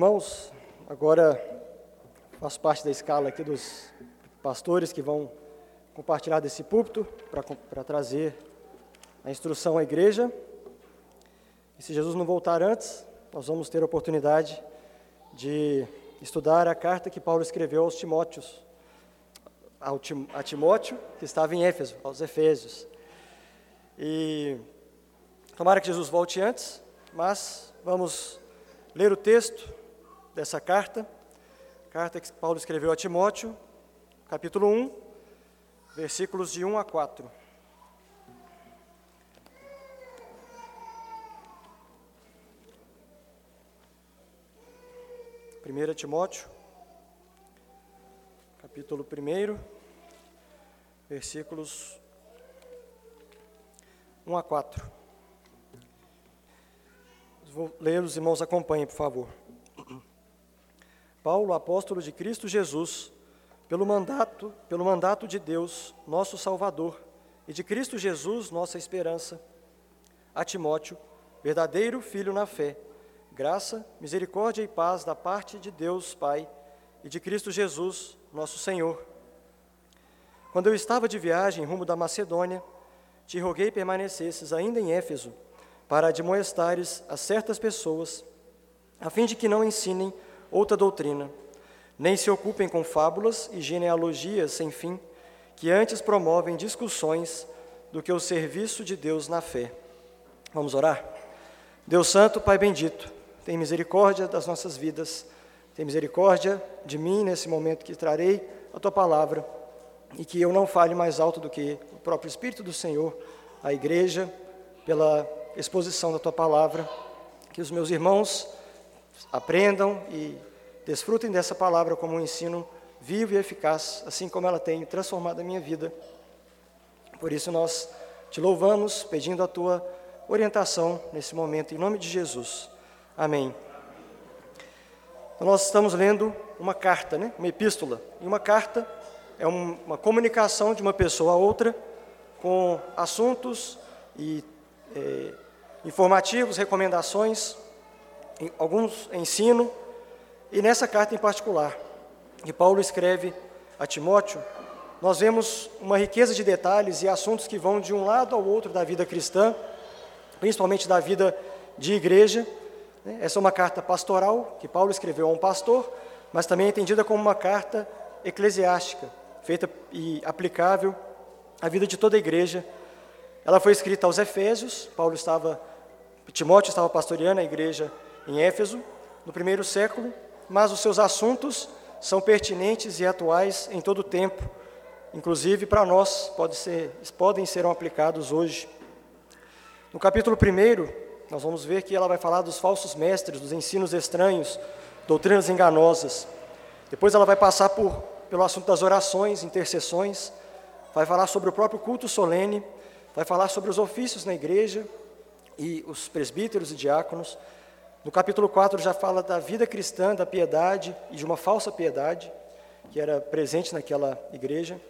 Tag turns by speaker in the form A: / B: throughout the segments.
A: Irmãos, agora faço parte da escala aqui dos pastores que vão compartilhar desse púlpito para trazer a instrução à igreja. E se Jesus não voltar antes, nós vamos ter a oportunidade de estudar a carta que Paulo escreveu aos Timóteos, ao a Timóteo, que estava em Éfeso, aos Efésios. E tomara que Jesus volte antes, mas vamos ler o texto dessa carta, carta que Paulo escreveu a Timóteo, capítulo 1, versículos de 1 a 4. Primeira Timóteo, capítulo 1, versículos 1 a 4. Vou ler, os irmãos acompanhem, por favor. Paulo, apóstolo de Cristo Jesus, pelo mandato, pelo mandato de Deus, nosso Salvador, e de Cristo Jesus, nossa esperança, a Timóteo, verdadeiro filho na fé, graça, misericórdia e paz da parte de Deus Pai e de Cristo Jesus, nosso Senhor. Quando eu estava de viagem rumo da Macedônia, te roguei permanecesses ainda em Éfeso, para admoestares a certas pessoas, a fim de que não ensinem outra doutrina, nem se ocupem com fábulas e genealogias sem fim, que antes promovem discussões do que o serviço de Deus na fé. Vamos orar? Deus Santo, Pai bendito, tem misericórdia das nossas vidas, tem misericórdia de mim nesse momento que trarei a tua palavra e que eu não fale mais alto do que o próprio Espírito do Senhor, a igreja, pela exposição da tua palavra, que os meus irmãos aprendam e desfrutem dessa palavra como um ensino vivo e eficaz, assim como ela tem transformado a minha vida. Por isso nós te louvamos, pedindo a tua orientação nesse momento, em nome de Jesus. Amém. Então, nós estamos lendo uma carta, né? uma epístola. E uma carta é uma comunicação de uma pessoa a outra com assuntos e é, informativos, recomendações alguns ensino, e nessa carta em particular, que Paulo escreve a Timóteo, nós vemos uma riqueza de detalhes e assuntos que vão de um lado ao outro da vida cristã, principalmente da vida de igreja. Né? Essa é uma carta pastoral que Paulo escreveu a um pastor, mas também é entendida como uma carta eclesiástica, feita e aplicável à vida de toda a igreja. Ela foi escrita aos Efésios, Paulo estava, Timóteo estava pastoreando a igreja em Éfeso, no primeiro século, mas os seus assuntos são pertinentes e atuais em todo o tempo, inclusive para nós pode ser, podem ser aplicados hoje. No capítulo 1, nós vamos ver que ela vai falar dos falsos mestres, dos ensinos estranhos, doutrinas enganosas. Depois ela vai passar por, pelo assunto das orações, intercessões, vai falar sobre o próprio culto solene, vai falar sobre os ofícios na igreja e os presbíteros e diáconos, no capítulo 4 já fala da vida cristã, da piedade e de uma falsa piedade que era presente naquela igreja.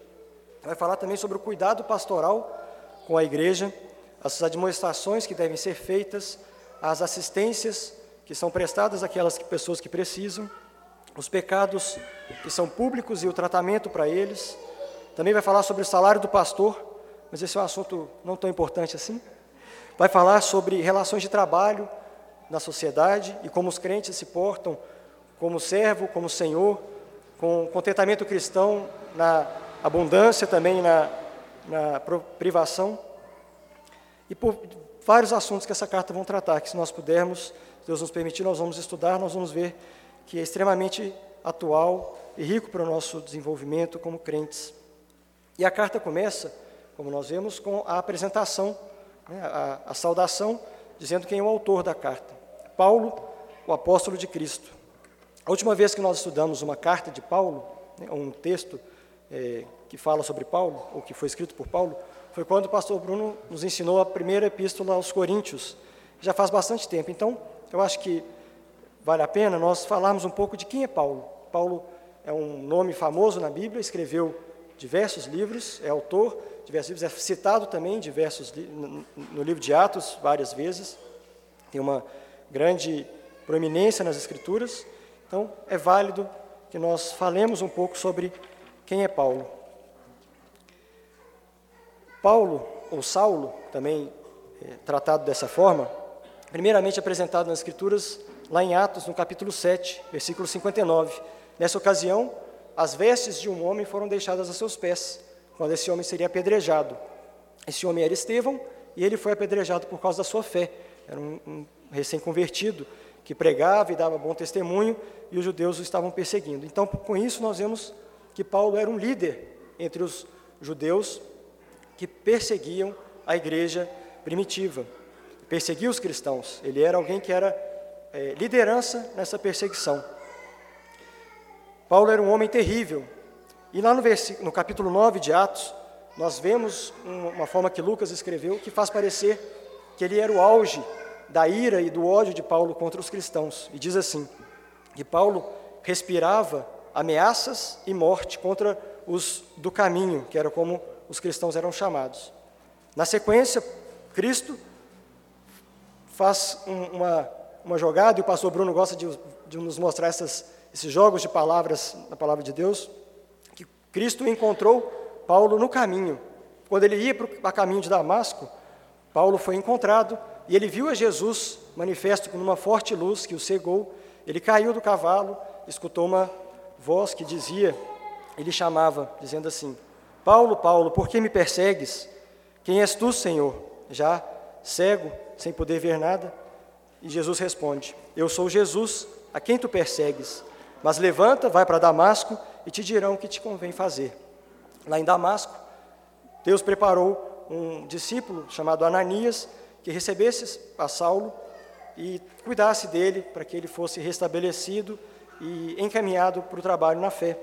A: Vai falar também sobre o cuidado pastoral com a igreja, as admoestações que devem ser feitas, as assistências que são prestadas àquelas pessoas que precisam, os pecados que são públicos e o tratamento para eles. Também vai falar sobre o salário do pastor, mas esse é um assunto não tão importante assim. Vai falar sobre relações de trabalho, na sociedade e como os crentes se portam como servo, como senhor, com contentamento cristão na abundância, também na, na privação. E por vários assuntos que essa carta vão tratar, que se nós pudermos, Deus nos permitir, nós vamos estudar, nós vamos ver que é extremamente atual e rico para o nosso desenvolvimento como crentes. E a carta começa, como nós vemos, com a apresentação, né, a, a saudação, dizendo quem é o autor da carta. Paulo, o apóstolo de Cristo. A última vez que nós estudamos uma carta de Paulo, né, um texto é, que fala sobre Paulo, ou que foi escrito por Paulo, foi quando o pastor Bruno nos ensinou a primeira epístola aos Coríntios. Já faz bastante tempo. Então, eu acho que vale a pena nós falarmos um pouco de quem é Paulo. Paulo é um nome famoso na Bíblia, escreveu diversos livros, é autor diversos livros, é citado também diversos no livro de Atos várias vezes. Tem uma grande proeminência nas Escrituras, Então, é válido que nós falemos um pouco sobre quem é Paulo. Paulo, ou Saulo, também é, tratado dessa forma, primeiramente apresentado nas Escrituras, lá em Atos, no capítulo 7, versículo 59. Nessa ocasião, as vestes de um homem foram deixadas a seus pés, quando esse homem seria apedrejado. Esse homem era Estevão, e ele foi apedrejado por causa da sua fé. Era um, um recém-convertido que pregava e dava bom testemunho, e os judeus o estavam perseguindo. Então, com isso, nós vemos que Paulo era um líder entre os judeus que perseguiam a igreja primitiva, perseguia os cristãos. Ele era alguém que era é, liderança nessa perseguição. Paulo era um homem terrível. E lá no, no capítulo 9 de Atos, nós vemos uma forma que Lucas escreveu que faz parecer que ele era o auge da ira e do ódio de Paulo contra os cristãos. E diz assim: que Paulo respirava ameaças e morte contra os do caminho, que era como os cristãos eram chamados. Na sequência, Cristo faz um, uma, uma jogada, e o pastor Bruno gosta de, de nos mostrar essas, esses jogos de palavras na palavra de Deus, que Cristo encontrou Paulo no caminho. Quando ele ia para o caminho de Damasco, Paulo foi encontrado e ele viu a Jesus manifesto com uma forte luz que o cegou. Ele caiu do cavalo, escutou uma voz que dizia, ele chamava, dizendo assim: Paulo, Paulo, por que me persegues? Quem és tu, Senhor? Já cego, sem poder ver nada. E Jesus responde: Eu sou Jesus, a quem tu persegues. Mas levanta, vai para Damasco e te dirão o que te convém fazer. Lá em Damasco, Deus preparou um discípulo chamado Ananias que recebesse a Saulo e cuidasse dele para que ele fosse restabelecido e encaminhado para o trabalho na fé.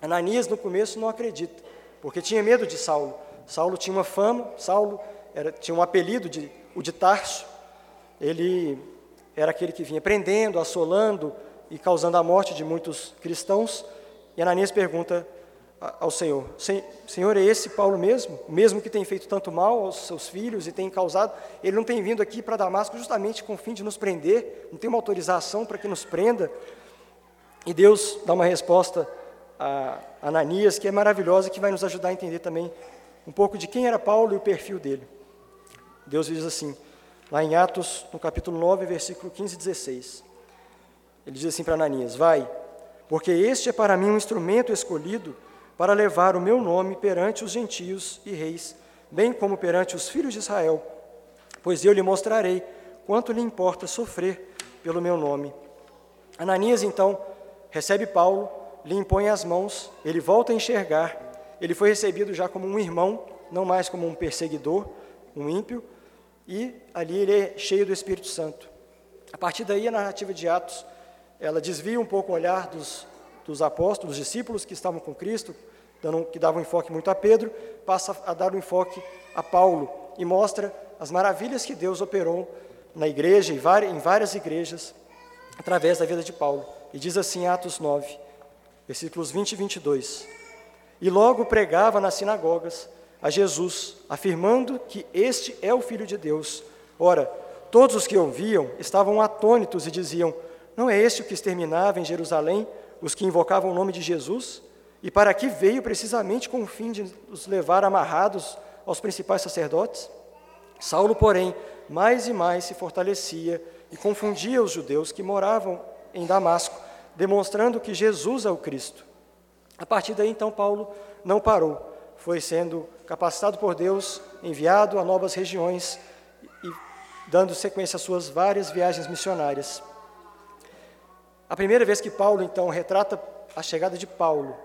A: Ananias no começo não acredita, porque tinha medo de Saulo. Saulo tinha uma fama, Saulo era, tinha um apelido de o de Tarso. Ele era aquele que vinha prendendo, assolando e causando a morte de muitos cristãos. E Ananias pergunta ao Senhor: Senhor, é esse Paulo mesmo? Mesmo que tem feito tanto mal aos seus filhos e tem causado, ele não tem vindo aqui para Damasco justamente com o fim de nos prender, não tem uma autorização para que nos prenda. E Deus dá uma resposta a Ananias que é maravilhosa, que vai nos ajudar a entender também um pouco de quem era Paulo e o perfil dele. Deus diz assim, lá em Atos, no capítulo 9, versículo 15 e 16. Ele diz assim para Ananias: Vai, porque este é para mim um instrumento escolhido para levar o meu nome perante os gentios e reis, bem como perante os filhos de Israel, pois eu lhe mostrarei quanto lhe importa sofrer pelo meu nome. Ananias então recebe Paulo, lhe impõe as mãos, ele volta a enxergar, ele foi recebido já como um irmão, não mais como um perseguidor, um ímpio, e ali ele é cheio do Espírito Santo. A partir daí, a narrativa de Atos, ela desvia um pouco o olhar dos, dos apóstolos, dos discípulos que estavam com Cristo, dando, que davam um enfoque muito a Pedro, passa a dar um enfoque a Paulo e mostra as maravilhas que Deus operou na igreja, em várias igrejas, através da vida de Paulo. E diz assim, Atos 9, versículos 20 e 22. E logo pregava nas sinagogas a Jesus, afirmando que este é o Filho de Deus. Ora, todos os que ouviam estavam atônitos e diziam: Não é este o que exterminava em Jerusalém os que invocavam o nome de Jesus? E para que veio precisamente com o fim de os levar amarrados aos principais sacerdotes? Saulo, porém, mais e mais se fortalecia e confundia os judeus que moravam em Damasco, demonstrando que Jesus é o Cristo. A partir daí, então, Paulo não parou, foi sendo capacitado por Deus, enviado a novas regiões e dando sequência às suas várias viagens missionárias. A primeira vez que Paulo, então, retrata a chegada de Paulo,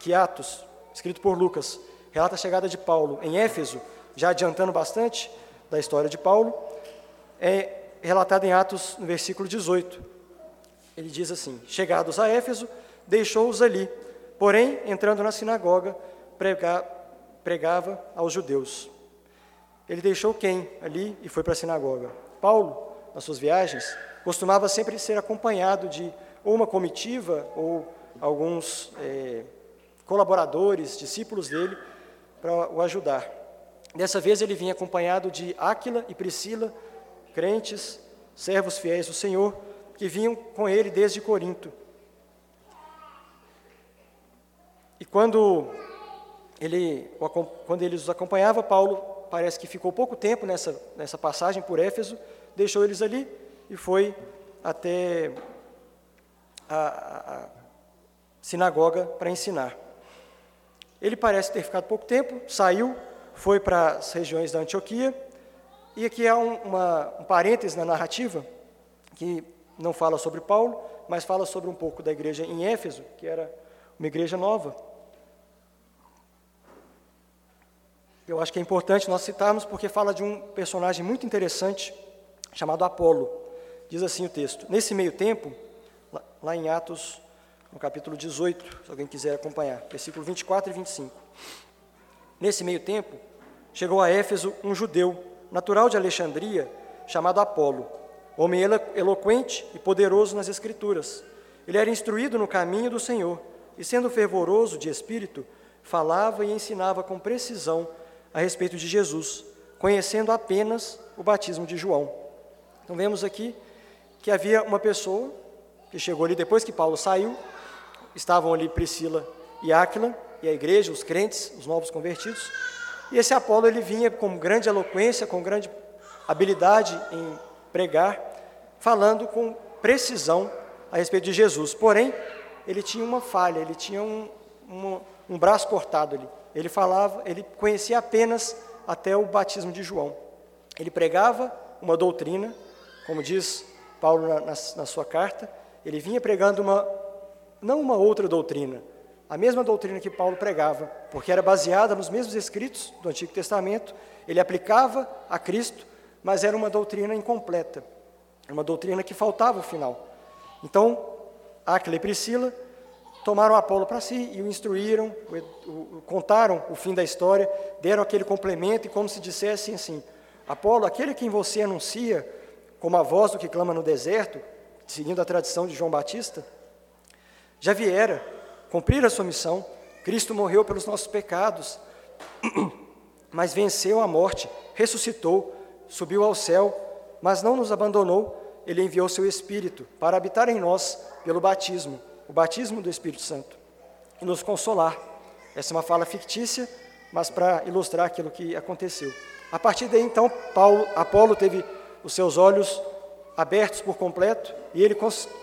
A: que Atos, escrito por Lucas, relata a chegada de Paulo em Éfeso, já adiantando bastante da história de Paulo, é relatado em Atos, no versículo 18. Ele diz assim: Chegados a Éfeso, deixou-os ali, porém, entrando na sinagoga, prega, pregava aos judeus. Ele deixou quem ali e foi para a sinagoga? Paulo, nas suas viagens, costumava sempre ser acompanhado de ou uma comitiva ou alguns é, colaboradores, discípulos dele, para o ajudar. Dessa vez ele vinha acompanhado de Áquila e Priscila, crentes, servos fiéis do Senhor, que vinham com ele desde Corinto. E quando ele, quando ele os acompanhava, Paulo parece que ficou pouco tempo nessa, nessa passagem por Éfeso, deixou eles ali e foi até a, a sinagoga para ensinar. Ele parece ter ficado pouco tempo, saiu, foi para as regiões da Antioquia, e aqui há um, uma, um parêntese na narrativa, que não fala sobre Paulo, mas fala sobre um pouco da igreja em Éfeso, que era uma igreja nova. Eu acho que é importante nós citarmos porque fala de um personagem muito interessante chamado Apolo. Diz assim o texto: Nesse meio tempo, lá em Atos, no capítulo 18, se alguém quiser acompanhar, versículo 24 e 25. Nesse meio tempo, chegou a Éfeso um judeu, natural de Alexandria, chamado Apolo, homem eloquente e poderoso nas Escrituras. Ele era instruído no caminho do Senhor e, sendo fervoroso de espírito, falava e ensinava com precisão a respeito de Jesus, conhecendo apenas o batismo de João. Então vemos aqui que havia uma pessoa que chegou ali depois que Paulo saiu, estavam ali Priscila e Áquila, e a igreja, os crentes, os novos convertidos, e esse Apolo ele vinha com grande eloquência, com grande habilidade em pregar, falando com precisão a respeito de Jesus. Porém, ele tinha uma falha, ele tinha um, um, um braço cortado ali. Ele falava, ele conhecia apenas até o batismo de João. Ele pregava uma doutrina, como diz Paulo na, na, na sua carta, ele vinha pregando uma, não uma outra doutrina, a mesma doutrina que Paulo pregava, porque era baseada nos mesmos escritos do Antigo Testamento, ele aplicava a Cristo, mas era uma doutrina incompleta, uma doutrina que faltava o final. Então, Aquila e Priscila tomaram Apolo para si e o instruíram, o, o, contaram o fim da história, deram aquele complemento e como se dissessem assim, Apolo, aquele que em você anuncia, como a voz do que clama no deserto, seguindo a tradição de João Batista, já viera cumprir a sua missão. Cristo morreu pelos nossos pecados, mas venceu a morte, ressuscitou, subiu ao céu, mas não nos abandonou, ele enviou seu Espírito para habitar em nós pelo batismo o batismo do Espírito Santo e nos consolar. Essa é uma fala fictícia, mas para ilustrar aquilo que aconteceu. A partir daí, então, Paulo, Apolo teve os seus olhos abertos por completo e ele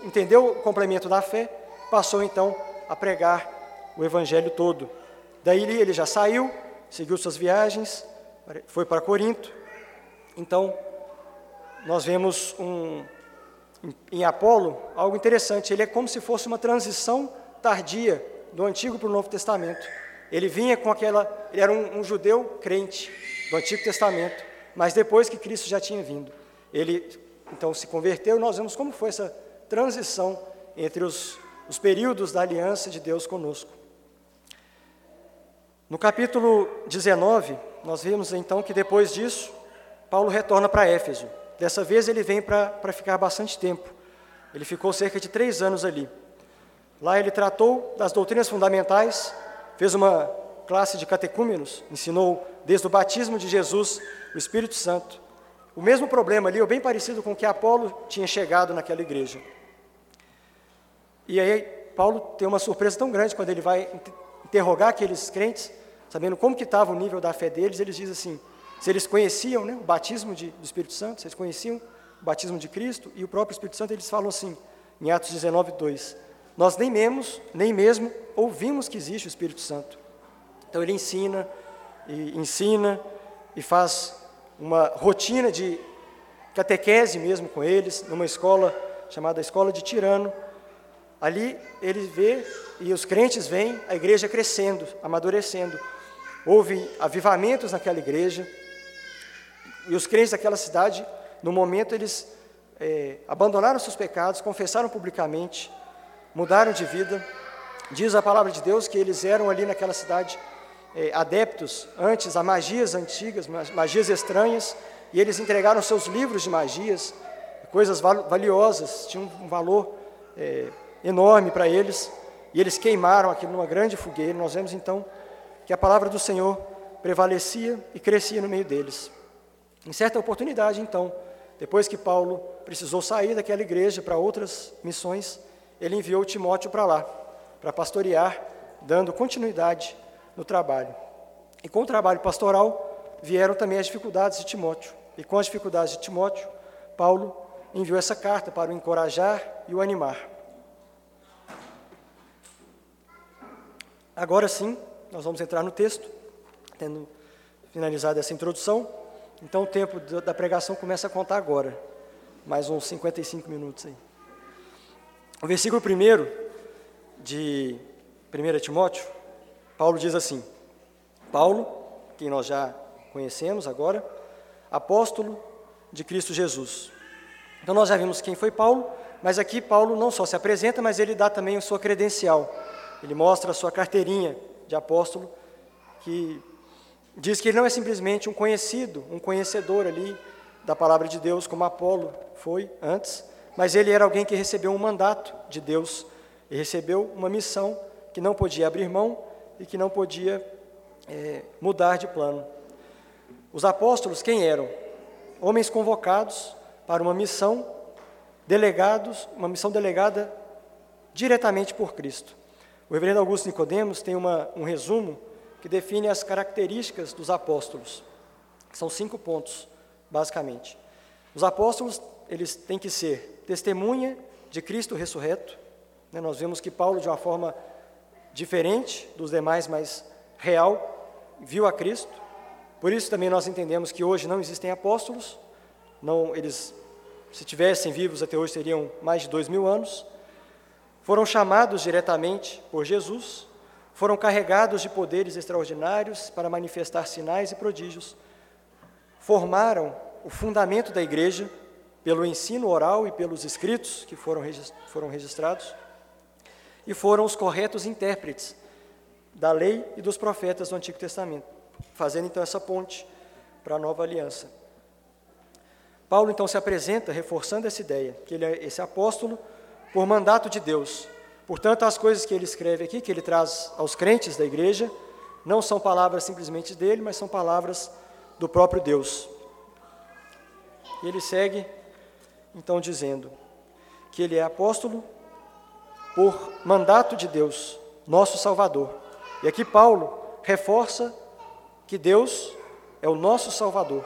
A: entendeu o complemento da fé, passou então a pregar o evangelho todo. Daí ele já saiu, seguiu suas viagens, foi para Corinto. Então, nós vemos um, em Apolo algo interessante. Ele é como se fosse uma transição tardia do Antigo para o Novo Testamento. Ele vinha com aquela. Ele era um, um judeu crente do Antigo Testamento, mas depois que Cristo já tinha vindo, ele então se converteu e nós vemos como foi essa transição entre os, os períodos da aliança de Deus conosco. No capítulo 19, nós vemos então que depois disso, Paulo retorna para Éfeso. Dessa vez ele vem para ficar bastante tempo. Ele ficou cerca de três anos ali. Lá ele tratou das doutrinas fundamentais, fez uma classe de catecúmenos, ensinou desde o batismo de Jesus, o Espírito Santo. O mesmo problema ali, ou bem parecido com o que Apolo tinha chegado naquela igreja. E aí Paulo tem uma surpresa tão grande quando ele vai interrogar aqueles crentes, sabendo como que estava o nível da fé deles, ele diz assim: se eles conheciam né, o batismo de, do Espírito Santo, se eles conheciam o batismo de Cristo e o próprio Espírito Santo, eles falam assim, em Atos 19, 2, nós nem mesmo, nem mesmo ouvimos que existe o Espírito Santo. Então ele ensina, e ensina, e faz uma rotina de catequese mesmo com eles, numa escola chamada Escola de Tirano. Ali ele vê, e os crentes veem, a igreja crescendo, amadurecendo. Houve avivamentos naquela igreja, e os crentes daquela cidade, no momento, eles é, abandonaram seus pecados, confessaram publicamente, mudaram de vida. Diz a palavra de Deus que eles eram ali naquela cidade é, adeptos antes a magias antigas, magias estranhas, e eles entregaram seus livros de magias, coisas valiosas, tinham um valor é, enorme para eles, e eles queimaram aquilo numa grande fogueira. Nós vemos então que a palavra do Senhor prevalecia e crescia no meio deles. Em certa oportunidade, então, depois que Paulo precisou sair daquela igreja para outras missões, ele enviou Timóteo para lá, para pastorear dando continuidade no trabalho. E com o trabalho pastoral vieram também as dificuldades de Timóteo. E com as dificuldades de Timóteo, Paulo enviou essa carta para o encorajar e o animar. Agora sim, nós vamos entrar no texto, tendo finalizado essa introdução. Então o tempo da pregação começa a contar agora, mais uns 55 minutos aí. O versículo 1 de 1 Timóteo, Paulo diz assim: Paulo, quem nós já conhecemos agora, apóstolo de Cristo Jesus. Então nós já vimos quem foi Paulo, mas aqui Paulo não só se apresenta, mas ele dá também a sua credencial. Ele mostra a sua carteirinha de apóstolo, que diz que ele não é simplesmente um conhecido, um conhecedor ali da palavra de Deus, como Apolo foi antes, mas ele era alguém que recebeu um mandato de Deus e recebeu uma missão que não podia abrir mão e que não podia é, mudar de plano. Os apóstolos, quem eram? Homens convocados para uma missão, delegados, uma missão delegada diretamente por Cristo. O reverendo Augusto Nicodemos tem uma, um resumo que define as características dos apóstolos. São cinco pontos, basicamente. Os apóstolos, eles têm que ser testemunha de Cristo ressurreto. Né? Nós vemos que Paulo, de uma forma diferente dos demais, mas real, viu a Cristo. Por isso também nós entendemos que hoje não existem apóstolos. Não, eles, se tivessem vivos até hoje, teriam mais de dois mil anos. Foram chamados diretamente por Jesus, foram carregados de poderes extraordinários para manifestar sinais e prodígios, formaram o fundamento da igreja pelo ensino oral e pelos escritos que foram, foram registrados, e foram os corretos intérpretes da lei e dos profetas do Antigo Testamento, fazendo então essa ponte para a nova aliança. Paulo então se apresenta reforçando essa ideia, que ele é esse apóstolo por mandato de Deus. Portanto, as coisas que ele escreve aqui, que ele traz aos crentes da igreja, não são palavras simplesmente dele, mas são palavras do próprio Deus. E ele segue então dizendo que ele é apóstolo por mandato de Deus, nosso Salvador. E aqui Paulo reforça que Deus é o nosso Salvador.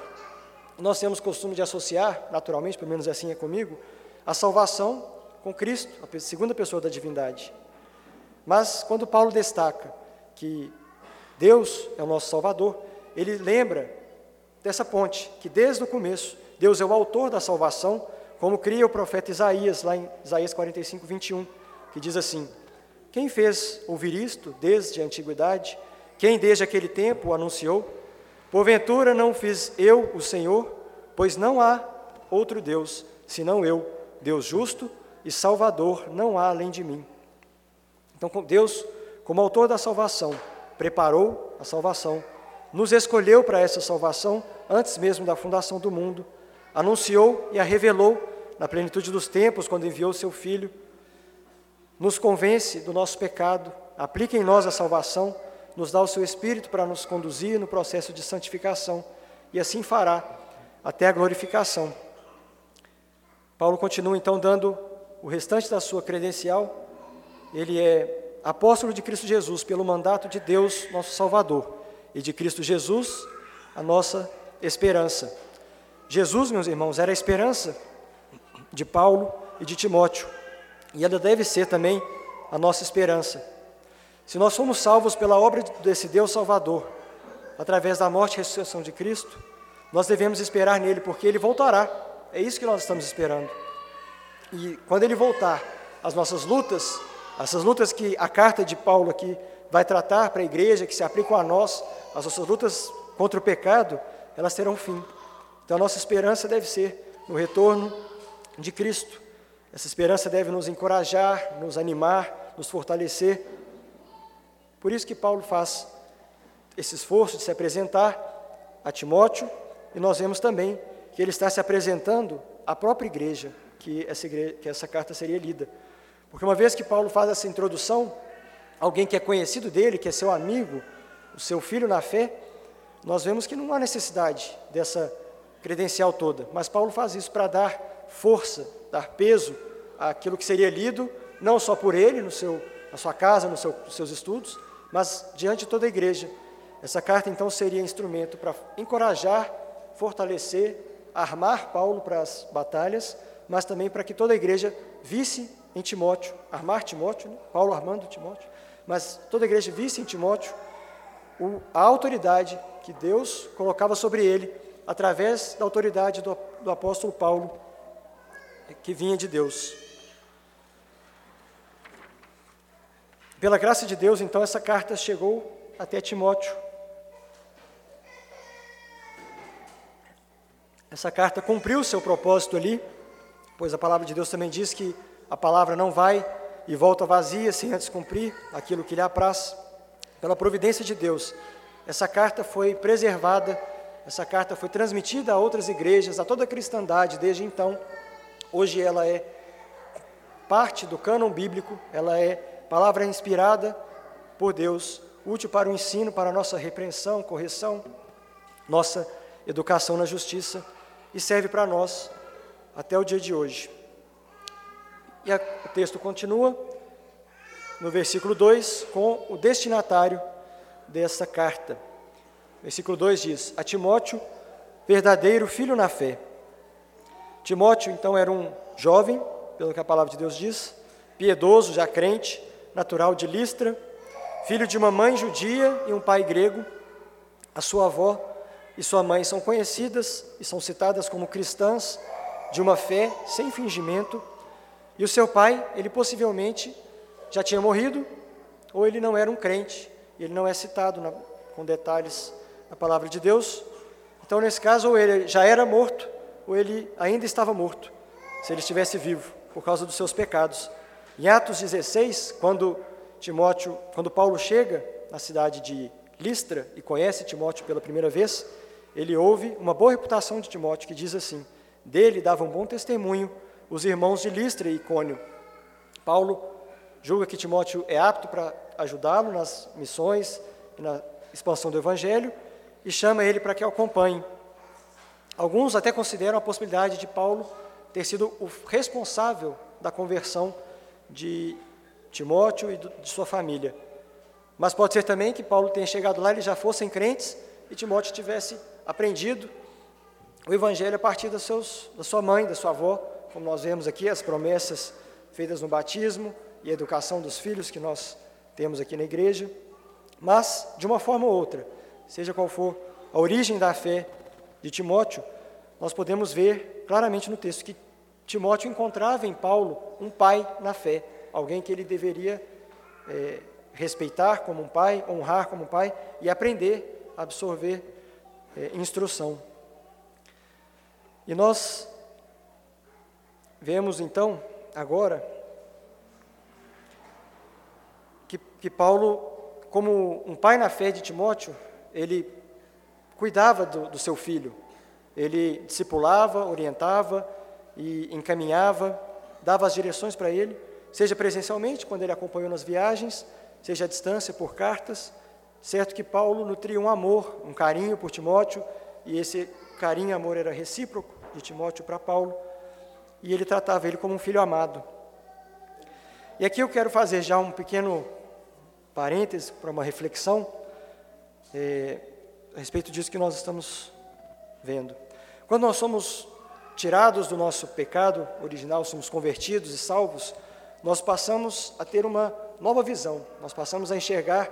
A: Nós temos costume de associar, naturalmente, pelo menos assim é comigo, a salvação com Cristo, a segunda pessoa da divindade. Mas quando Paulo destaca que Deus é o nosso Salvador, ele lembra dessa ponte, que desde o começo, Deus é o autor da salvação, como cria o profeta Isaías, lá em Isaías 45, 21, que diz assim: Quem fez ouvir isto desde a antiguidade? Quem desde aquele tempo o anunciou? Porventura não fiz eu, o Senhor, pois não há outro Deus, senão eu, Deus justo e Salvador não há além de mim. Então, Deus, como autor da salvação, preparou a salvação, nos escolheu para essa salvação antes mesmo da fundação do mundo, anunciou e a revelou na plenitude dos tempos, quando enviou seu Filho, nos convence do nosso pecado, aplica em nós a salvação, nos dá o seu Espírito para nos conduzir no processo de santificação, e assim fará até a glorificação. Paulo continua então dando o restante da sua credencial, ele é apóstolo de Cristo Jesus pelo mandato de Deus, nosso Salvador, e de Cristo Jesus, a nossa esperança. Jesus, meus irmãos, era a esperança de Paulo e de Timóteo, e ela deve ser também a nossa esperança. Se nós somos salvos pela obra desse Deus Salvador, através da morte e ressurreição de Cristo, nós devemos esperar nele, porque ele voltará. É isso que nós estamos esperando. E quando ele voltar, as nossas lutas, essas lutas que a carta de Paulo aqui vai tratar para a igreja, que se aplicam a nós, as nossas lutas contra o pecado, elas terão fim. Então a nossa esperança deve ser no retorno de Cristo. Essa esperança deve nos encorajar, nos animar, nos fortalecer. Por isso que Paulo faz esse esforço de se apresentar a Timóteo, e nós vemos também que ele está se apresentando à própria igreja que essa, igreja, que essa carta seria lida. Porque uma vez que Paulo faz essa introdução, alguém que é conhecido dele, que é seu amigo, o seu filho na fé, nós vemos que não há necessidade dessa credencial toda. Mas Paulo faz isso para dar força, dar peso àquilo que seria lido, não só por ele, no seu, na sua casa, no seu, nos seus estudos, mas diante de toda a igreja. Essa carta então seria instrumento para encorajar, fortalecer, armar Paulo para as batalhas, mas também para que toda a igreja visse em Timóteo, armar Timóteo, né? Paulo armando Timóteo, mas toda a igreja visse em Timóteo o, a autoridade que Deus colocava sobre ele, através da autoridade do, do apóstolo Paulo, que vinha de Deus. Pela graça de Deus, então, essa carta chegou até Timóteo. Essa carta cumpriu seu propósito ali, pois a palavra de Deus também diz que a palavra não vai e volta vazia sem antes cumprir aquilo que lhe apraz. Pela providência de Deus, essa carta foi preservada, essa carta foi transmitida a outras igrejas, a toda a cristandade desde então. Hoje ela é parte do cânon bíblico, ela é palavra inspirada por Deus, útil para o ensino, para a nossa repreensão, correção, nossa educação na justiça e serve para nós até o dia de hoje. E a, o texto continua no versículo 2 com o destinatário dessa carta. Versículo 2 diz: A Timóteo, verdadeiro filho na fé. Timóteo, então, era um jovem, pelo que a palavra de Deus diz, piedoso, já crente, natural de Listra, filho de uma mãe judia e um pai grego. A sua avó e sua mãe são conhecidas e são citadas como cristãs de uma fé sem fingimento e o seu pai, ele possivelmente já tinha morrido, ou ele não era um crente, ele não é citado na, com detalhes na palavra de Deus. Então, nesse caso, ou ele já era morto, ou ele ainda estava morto, se ele estivesse vivo, por causa dos seus pecados. Em Atos 16, quando Timóteo, quando Paulo chega na cidade de Listra e conhece Timóteo pela primeira vez, ele ouve uma boa reputação de Timóteo que diz assim: dele davam um bom testemunho os irmãos de Listra e Icônio. Paulo julga que Timóteo é apto para ajudá-lo nas missões e na expansão do evangelho e chama ele para que o acompanhe. Alguns até consideram a possibilidade de Paulo ter sido o responsável da conversão de Timóteo e de sua família. Mas pode ser também que Paulo tenha chegado lá, eles já fossem crentes e Timóteo tivesse aprendido o evangelho a partir dos seus, da sua mãe, da sua avó, como nós vemos aqui, as promessas feitas no batismo e a educação dos filhos que nós temos aqui na igreja. Mas, de uma forma ou outra, seja qual for a origem da fé de Timóteo, nós podemos ver claramente no texto que Timóteo encontrava em Paulo um pai na fé, alguém que ele deveria é, respeitar como um pai, honrar como um pai e aprender a absorver é, instrução. E nós Vemos então, agora, que, que Paulo, como um pai na fé de Timóteo, ele cuidava do, do seu filho, ele discipulava, orientava e encaminhava, dava as direções para ele, seja presencialmente, quando ele acompanhou nas viagens, seja à distância, por cartas. Certo que Paulo nutria um amor, um carinho por Timóteo, e esse carinho e amor era recíproco de Timóteo para Paulo e ele tratava ele como um filho amado. E aqui eu quero fazer já um pequeno parêntese para uma reflexão é, a respeito disso que nós estamos vendo. Quando nós somos tirados do nosso pecado original, somos convertidos e salvos, nós passamos a ter uma nova visão, nós passamos a enxergar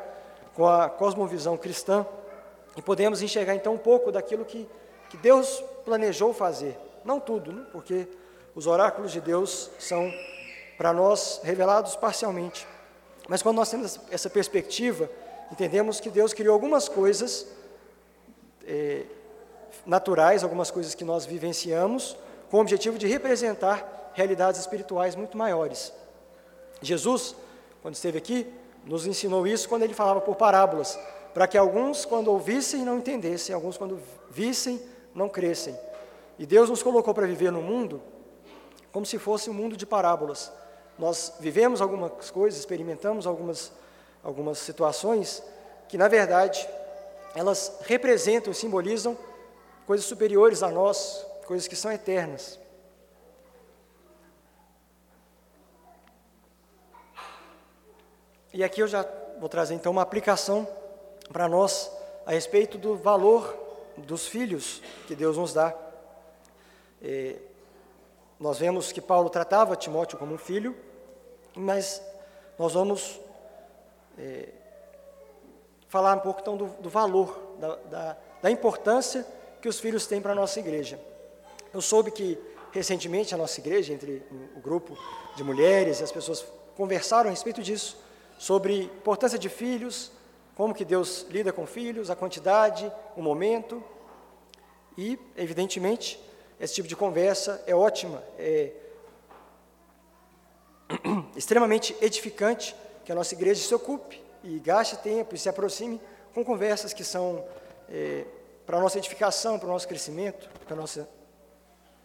A: com a cosmovisão cristã e podemos enxergar então um pouco daquilo que, que Deus planejou fazer. Não tudo, né? porque os oráculos de Deus são para nós revelados parcialmente. Mas quando nós temos essa perspectiva, entendemos que Deus criou algumas coisas é, naturais, algumas coisas que nós vivenciamos, com o objetivo de representar realidades espirituais muito maiores. Jesus, quando esteve aqui, nos ensinou isso quando ele falava por parábolas, para que alguns, quando ouvissem, não entendessem, alguns, quando vissem, não crescem. E Deus nos colocou para viver no mundo como se fosse um mundo de parábolas. Nós vivemos algumas coisas, experimentamos algumas, algumas situações que, na verdade, elas representam e simbolizam coisas superiores a nós, coisas que são eternas. E aqui eu já vou trazer então uma aplicação para nós a respeito do valor dos filhos que Deus nos dá. É, nós vemos que Paulo tratava Timóteo como um filho, mas nós vamos é, falar um pouco então do, do valor, da, da, da, importância que os filhos têm para a nossa igreja. Eu soube que recentemente a nossa igreja, entre o grupo de mulheres e as pessoas conversaram a respeito disso, sobre importância de filhos, como que Deus lida com filhos, a quantidade, o momento. E, evidentemente, esse tipo de conversa é ótima, é extremamente edificante que a nossa igreja se ocupe e gaste tempo e se aproxime com conversas que são é, para a nossa edificação, para o nosso crescimento, para a nossa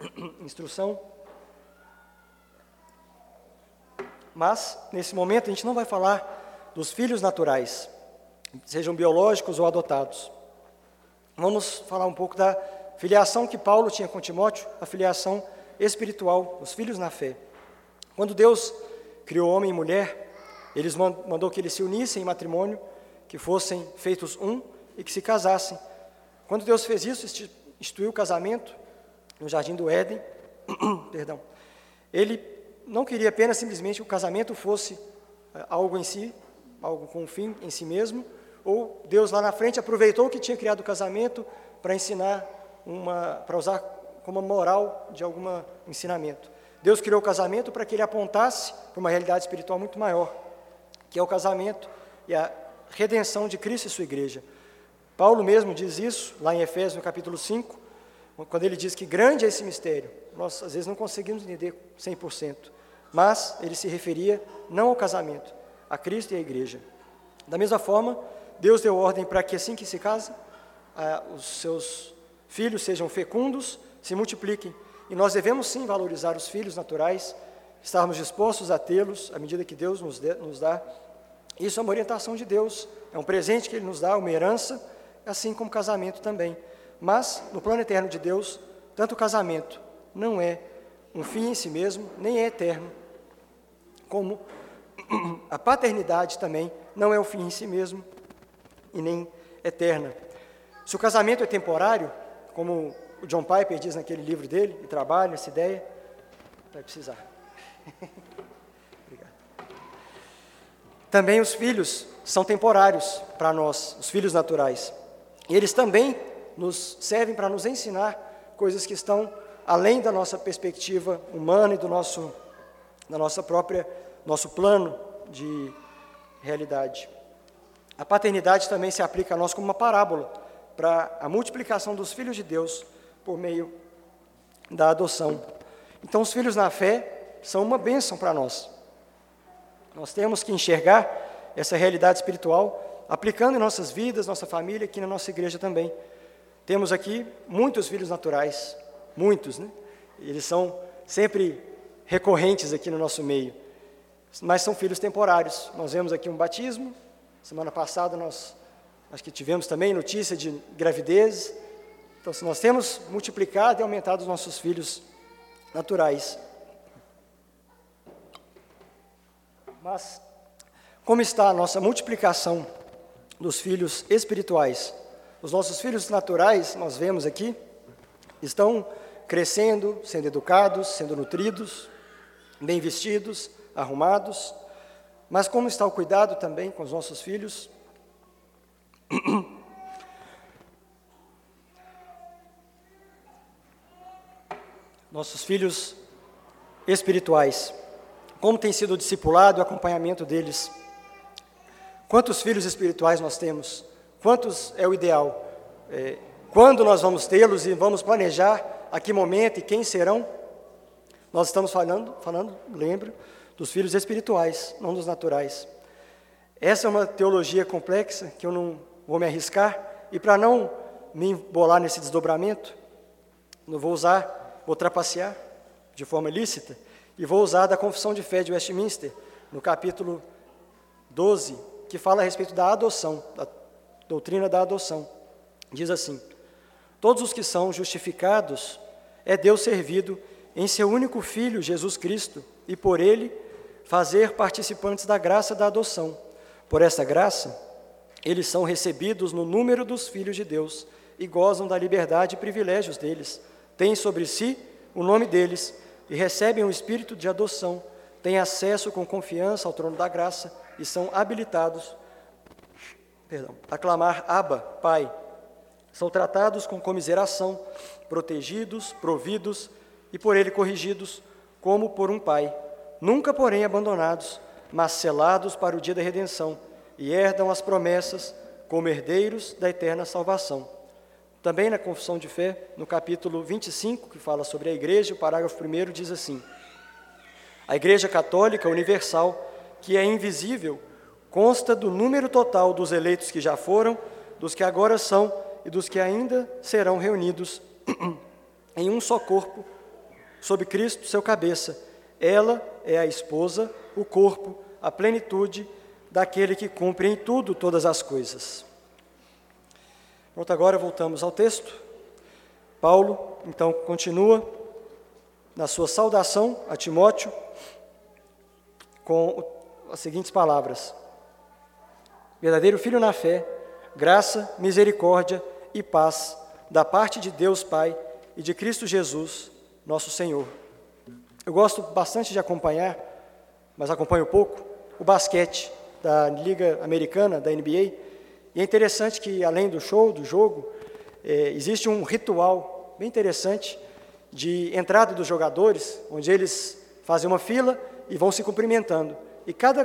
A: instrução. Mas, nesse momento, a gente não vai falar dos filhos naturais, sejam biológicos ou adotados. Vamos falar um pouco da filiação que Paulo tinha com Timóteo, a filiação espiritual, os filhos na fé. Quando Deus criou homem e mulher, ele mandou que eles se unissem em matrimônio, que fossem feitos um e que se casassem. Quando Deus fez isso, instituiu o casamento no jardim do Éden, perdão. Ele não queria apenas simplesmente que o casamento fosse eh, algo em si, algo com um fim em si mesmo, ou Deus lá na frente aproveitou que tinha criado o casamento para ensinar uma, para usar como moral de algum ensinamento. Deus criou o casamento para que ele apontasse para uma realidade espiritual muito maior, que é o casamento e a redenção de Cristo e sua igreja. Paulo mesmo diz isso lá em Efésios, no capítulo 5, quando ele diz que grande é esse mistério. Nós às vezes não conseguimos entender 100%, mas ele se referia não ao casamento, a Cristo e à igreja. Da mesma forma, Deus deu ordem para que assim que se casa, os seus filhos sejam fecundos, se multipliquem. E nós devemos sim valorizar os filhos naturais, estarmos dispostos a tê-los à medida que Deus nos, de, nos dá. Isso é uma orientação de Deus, é um presente que Ele nos dá, uma herança, assim como casamento também. Mas, no plano eterno de Deus, tanto o casamento não é um fim em si mesmo, nem é eterno, como a paternidade também não é um fim em si mesmo e nem eterna. Se o casamento é temporário, como o John Piper diz naquele livro dele, e trabalha essa ideia, vai precisar. Obrigado. Também os filhos são temporários para nós, os filhos naturais. E eles também nos servem para nos ensinar coisas que estão além da nossa perspectiva humana e do nosso da nossa própria nosso plano de realidade. A paternidade também se aplica a nós como uma parábola para a multiplicação dos filhos de Deus por meio da adoção. Então, os filhos na fé são uma bênção para nós. Nós temos que enxergar essa realidade espiritual aplicando em nossas vidas, nossa família, aqui na nossa igreja também. Temos aqui muitos filhos naturais, muitos, né? Eles são sempre recorrentes aqui no nosso meio, mas são filhos temporários. Nós vemos aqui um batismo, semana passada nós Acho que tivemos também notícia de gravidez. Então, se nós temos multiplicado e aumentado os nossos filhos naturais. Mas, como está a nossa multiplicação dos filhos espirituais? Os nossos filhos naturais, nós vemos aqui, estão crescendo, sendo educados, sendo nutridos, bem vestidos, arrumados. Mas como está o cuidado também com os nossos filhos Nossos filhos espirituais, como tem sido o discipulado o acompanhamento deles? Quantos filhos espirituais nós temos? Quantos é o ideal? É, quando nós vamos tê-los e vamos planejar a que momento e quem serão? Nós estamos falando, falando, lembro, dos filhos espirituais, não dos naturais. Essa é uma teologia complexa que eu não vou me arriscar, e para não me embolar nesse desdobramento, não vou usar, vou trapacear de forma ilícita, e vou usar da Confissão de Fé de Westminster, no capítulo 12, que fala a respeito da adoção, da doutrina da adoção. Diz assim: Todos os que são justificados é Deus servido em seu único Filho, Jesus Cristo, e por ele fazer participantes da graça da adoção Por essa graça, eles são recebidos no número dos filhos de Deus e gozam da liberdade e privilégios deles. Têm sobre si o nome deles e recebem o espírito de adoção, têm acesso com confiança ao trono da graça e são habilitados perdão, a clamar Abba, Pai. São tratados com comiseração, protegidos, providos e por ele corrigidos, como por um pai. Nunca, porém, abandonados, mas selados para o dia da redenção, e herdam as promessas como herdeiros da eterna salvação. Também na Confissão de Fé, no capítulo 25, que fala sobre a igreja, o parágrafo 1 diz assim: A Igreja Católica Universal, que é invisível, consta do número total dos eleitos que já foram, dos que agora são e dos que ainda serão reunidos em um só corpo, sob Cristo, seu cabeça. Ela é a esposa, o corpo, a plenitude daquele que cumpre em tudo todas as coisas. Pronto, agora voltamos ao texto. Paulo, então, continua na sua saudação a Timóteo com as seguintes palavras: Verdadeiro filho na fé, graça, misericórdia e paz da parte de Deus Pai e de Cristo Jesus, nosso Senhor. Eu gosto bastante de acompanhar, mas acompanho pouco, o basquete da Liga Americana, da NBA, e é interessante que, além do show, do jogo, é, existe um ritual bem interessante de entrada dos jogadores, onde eles fazem uma fila e vão se cumprimentando. E cada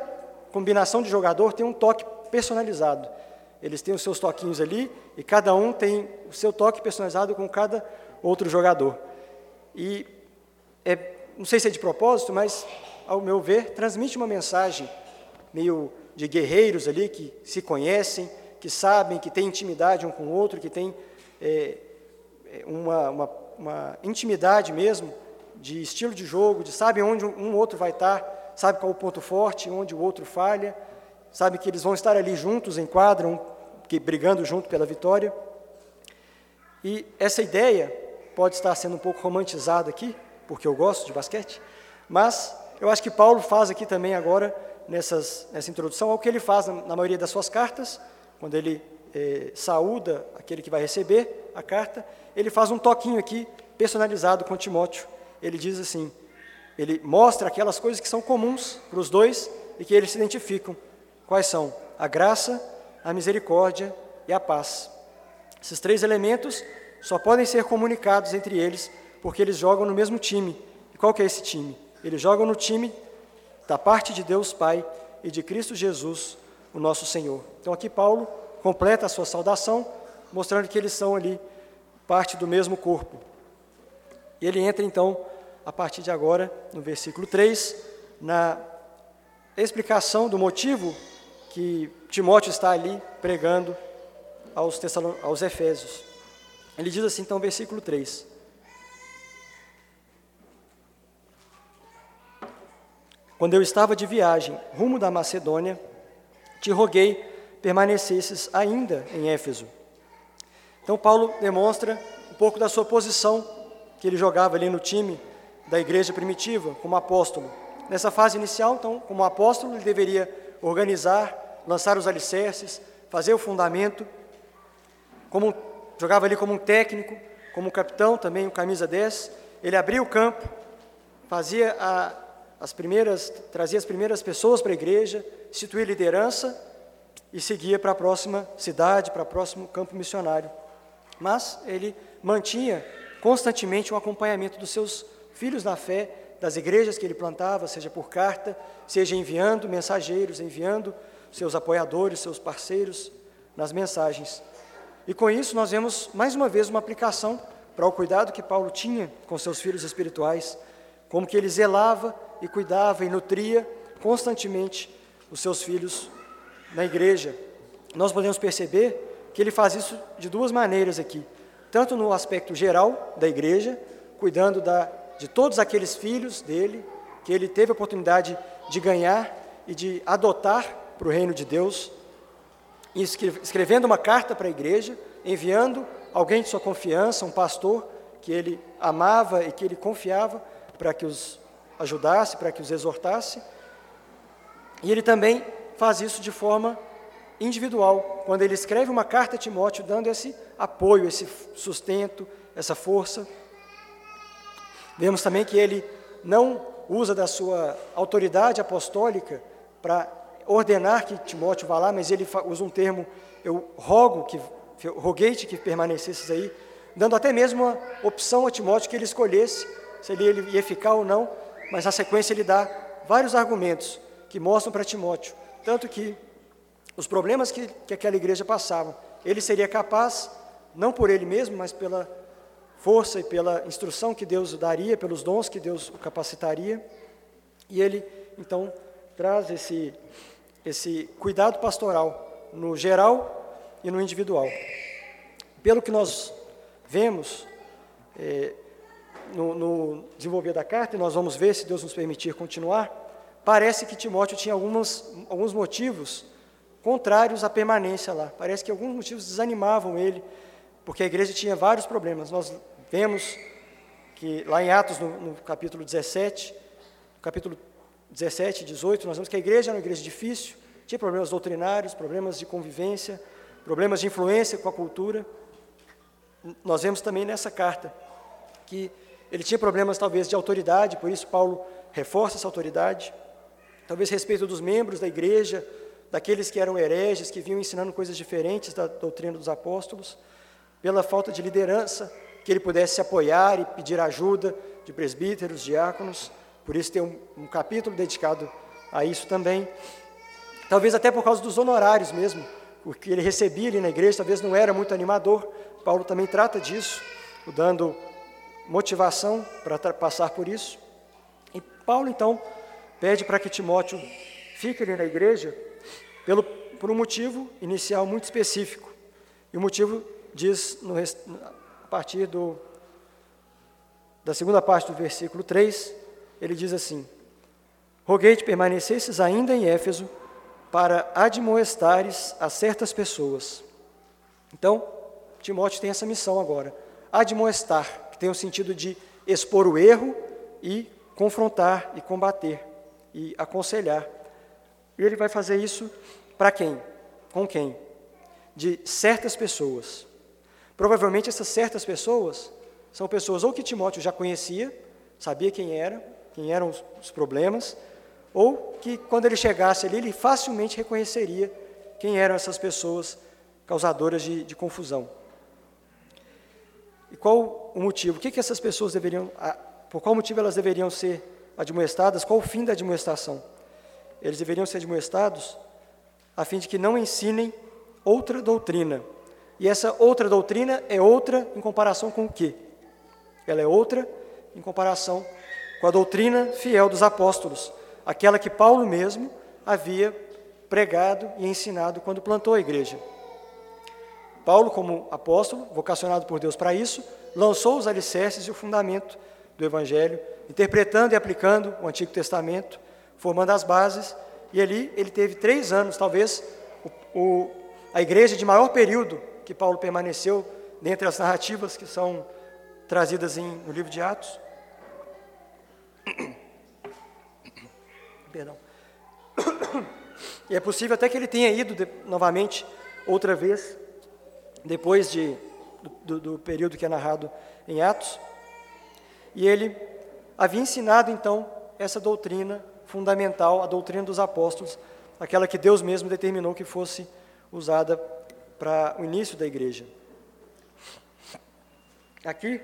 A: combinação de jogador tem um toque personalizado. Eles têm os seus toquinhos ali e cada um tem o seu toque personalizado com cada outro jogador. E é, não sei se é de propósito, mas ao meu ver transmite uma mensagem meio de guerreiros ali que se conhecem, que sabem, que têm intimidade um com o outro, que têm é, é, uma, uma, uma, intimidade mesmo de estilo de jogo, de sabem onde um outro vai estar, sabe qual é o ponto forte, onde o outro falha, sabe que eles vão estar ali juntos em quadra, um, que, brigando junto pela vitória. E essa ideia pode estar sendo um pouco romantizada aqui, porque eu gosto de basquete, mas eu acho que Paulo faz aqui também agora, nessas, nessa introdução, ao que ele faz na, na maioria das suas cartas, quando ele é, saúda aquele que vai receber a carta, ele faz um toquinho aqui, personalizado com Timóteo. Ele diz assim: ele mostra aquelas coisas que são comuns para os dois e que eles se identificam. Quais são? A graça, a misericórdia e a paz. Esses três elementos só podem ser comunicados entre eles porque eles jogam no mesmo time. E qual que é esse time? Eles jogam no time da parte de Deus Pai e de Cristo Jesus, o nosso Senhor. Então aqui Paulo completa a sua saudação, mostrando que eles são ali parte do mesmo corpo. E ele entra então, a partir de agora, no versículo 3, na explicação do motivo que Timóteo está ali pregando aos, aos Efésios. Ele diz assim, então, versículo 3: Quando eu estava de viagem rumo da Macedônia, te roguei permanecesses ainda em Éfeso. Então, Paulo demonstra um pouco da sua posição que ele jogava ali no time da igreja primitiva, como apóstolo. Nessa fase inicial, então, como apóstolo, ele deveria organizar, lançar os alicerces, fazer o fundamento, como jogava ali como um técnico, como um capitão, também o camisa 10, ele abria o campo, fazia a, as primeiras, trazia as primeiras pessoas para a igreja, instituía liderança e seguia para a próxima cidade, para o próximo campo missionário. Mas ele mantinha constantemente o acompanhamento dos seus filhos na fé, das igrejas que ele plantava, seja por carta, seja enviando mensageiros, enviando seus apoiadores, seus parceiros nas mensagens. E com isso nós vemos mais uma vez uma aplicação para o cuidado que Paulo tinha com seus filhos espirituais, como que ele zelava e cuidava e nutria constantemente os seus filhos na igreja. Nós podemos perceber que ele faz isso de duas maneiras aqui, tanto no aspecto geral da igreja, cuidando da, de todos aqueles filhos dele que ele teve a oportunidade de ganhar e de adotar para o reino de Deus, escrevendo uma carta para a igreja, enviando alguém de sua confiança, um pastor que ele amava e que ele confiava para que os ajudasse, para que os exortasse. E ele também faz isso de forma individual, quando ele escreve uma carta a Timóteo, dando esse apoio, esse sustento, essa força. Vemos também que ele não usa da sua autoridade apostólica para ordenar que Timóteo vá lá, mas ele usa um termo, eu rogo que, roguei-te que permanecesses aí, dando até mesmo uma opção a Timóteo que ele escolhesse se ele ia ficar ou não, mas na sequência ele dá vários argumentos que mostram para Timóteo, tanto que os problemas que, que aquela igreja passava, ele seria capaz, não por ele mesmo, mas pela força e pela instrução que Deus daria, pelos dons que Deus o capacitaria, e ele então traz esse, esse cuidado pastoral no geral e no individual. Pelo que nós vemos é, no, no desenvolver da carta, e nós vamos ver se Deus nos permitir continuar, parece que Timóteo tinha algumas, alguns motivos contrários à permanência lá. Parece que alguns motivos desanimavam ele, porque a igreja tinha vários problemas. Nós vemos que lá em Atos, no, no capítulo 17, no capítulo 17 e 18, nós vemos que a igreja era uma igreja difícil, tinha problemas doutrinários, problemas de convivência, problemas de influência com a cultura. Nós vemos também nessa carta que ele tinha problemas talvez de autoridade, por isso Paulo reforça essa autoridade, talvez respeito dos membros da igreja, daqueles que eram hereges, que vinham ensinando coisas diferentes da doutrina dos apóstolos, pela falta de liderança, que ele pudesse se apoiar e pedir ajuda de presbíteros, diáconos, por isso tem um, um capítulo dedicado a isso também. Talvez até por causa dos honorários mesmo, o que ele recebia ali na igreja talvez não era muito animador. Paulo também trata disso, dando motivação para passar por isso. E Paulo então pede para que Timóteo fique ali na igreja pelo, por um motivo inicial muito específico. E o motivo diz no, a partir do, da segunda parte do versículo 3, ele diz assim: Roguei-te permanecesses ainda em Éfeso para admoestares a certas pessoas. Então, Timóteo tem essa missão agora, admoestar, tem o sentido de expor o erro e confrontar e combater e aconselhar. E ele vai fazer isso para quem? Com quem? De certas pessoas. Provavelmente essas certas pessoas são pessoas ou que Timóteo já conhecia, sabia quem era, quem eram os, problemas, ou que quando ele chegasse ali, ele facilmente reconheceria quem eram essas pessoas causadoras de, de confusão. E qual o motivo? O que, que essas pessoas deveriam, por qual motivo elas deveriam ser admoestadas? Qual o fim da admoestação? eles deveriam ser admoestados a fim de que não ensinem outra doutrina. E essa outra doutrina é outra em comparação com o quê? Ela é outra em comparação com a doutrina fiel dos apóstolos, aquela que Paulo mesmo havia pregado e ensinado quando plantou a igreja. Paulo, como apóstolo, vocacionado por Deus para isso, lançou os alicerces e o fundamento do Evangelho, interpretando e aplicando o Antigo Testamento formando as bases, e ali ele teve três anos, talvez o, o, a igreja de maior período que Paulo permaneceu, dentre as narrativas que são trazidas em, no livro de Atos. Perdão. E é possível até que ele tenha ido de, novamente, outra vez, depois de, do, do período que é narrado em Atos, e ele havia ensinado então essa doutrina fundamental, a doutrina dos apóstolos, aquela que Deus mesmo determinou que fosse usada para o início da igreja. Aqui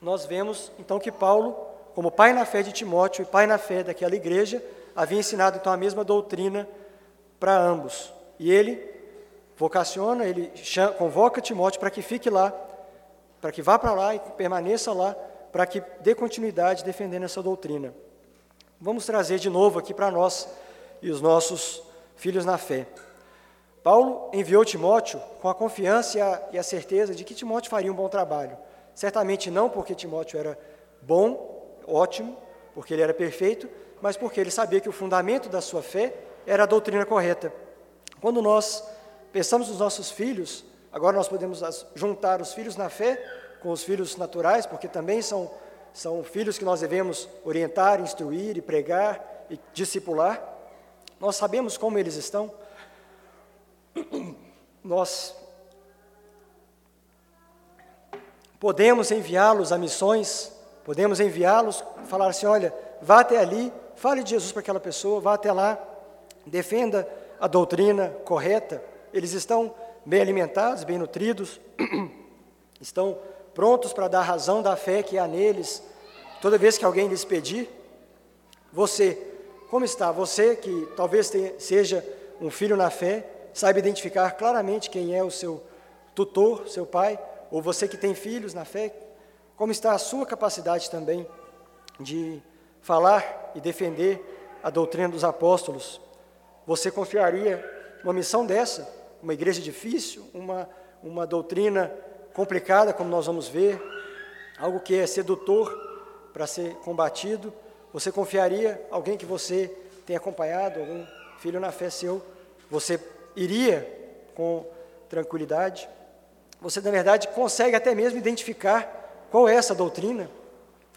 A: nós vemos então que Paulo, como pai na fé de Timóteo e pai na fé daquela igreja, havia ensinado então a mesma doutrina para ambos. E ele vocaciona, ele chama, convoca Timóteo para que fique lá, para que vá para lá e permaneça lá, para que dê continuidade defendendo essa doutrina. Vamos trazer de novo aqui para nós e os nossos filhos na fé. Paulo enviou Timóteo com a confiança e a, e a, certeza de que Timóteo faria um bom trabalho. Certamente não porque Timóteo era bom, ótimo, porque ele era perfeito, mas porque ele sabia que o fundamento da sua fé era a doutrina correta. Quando nós pensamos nos nossos filhos, agora nós podemos juntar os filhos na fé com os filhos naturais, porque também são são filhos que nós devemos orientar, instruir e pregar e discipular. Nós sabemos como eles estão. Nós podemos enviá-los a missões, podemos enviá-los, falar assim: olha, vá até ali, fale de Jesus para aquela pessoa, vá até lá, defenda a doutrina correta. Eles estão bem alimentados, bem nutridos, estão prontos para dar razão da fé que há neles, toda vez que alguém lhes pedir. Você, como está? Você que talvez tenha, seja um filho na fé, saiba identificar claramente quem é o seu tutor, seu pai, ou você que tem filhos na fé, como está a sua capacidade também de falar e defender a doutrina dos apóstolos? Você confiaria uma missão dessa, uma igreja difícil, uma, uma doutrina complicada, como nós vamos ver, algo que é sedutor para ser combatido? Você confiaria alguém que você tem acompanhado, algum filho na fé seu? Você iria com tranquilidade? Você, na verdade, consegue até mesmo identificar qual é essa doutrina?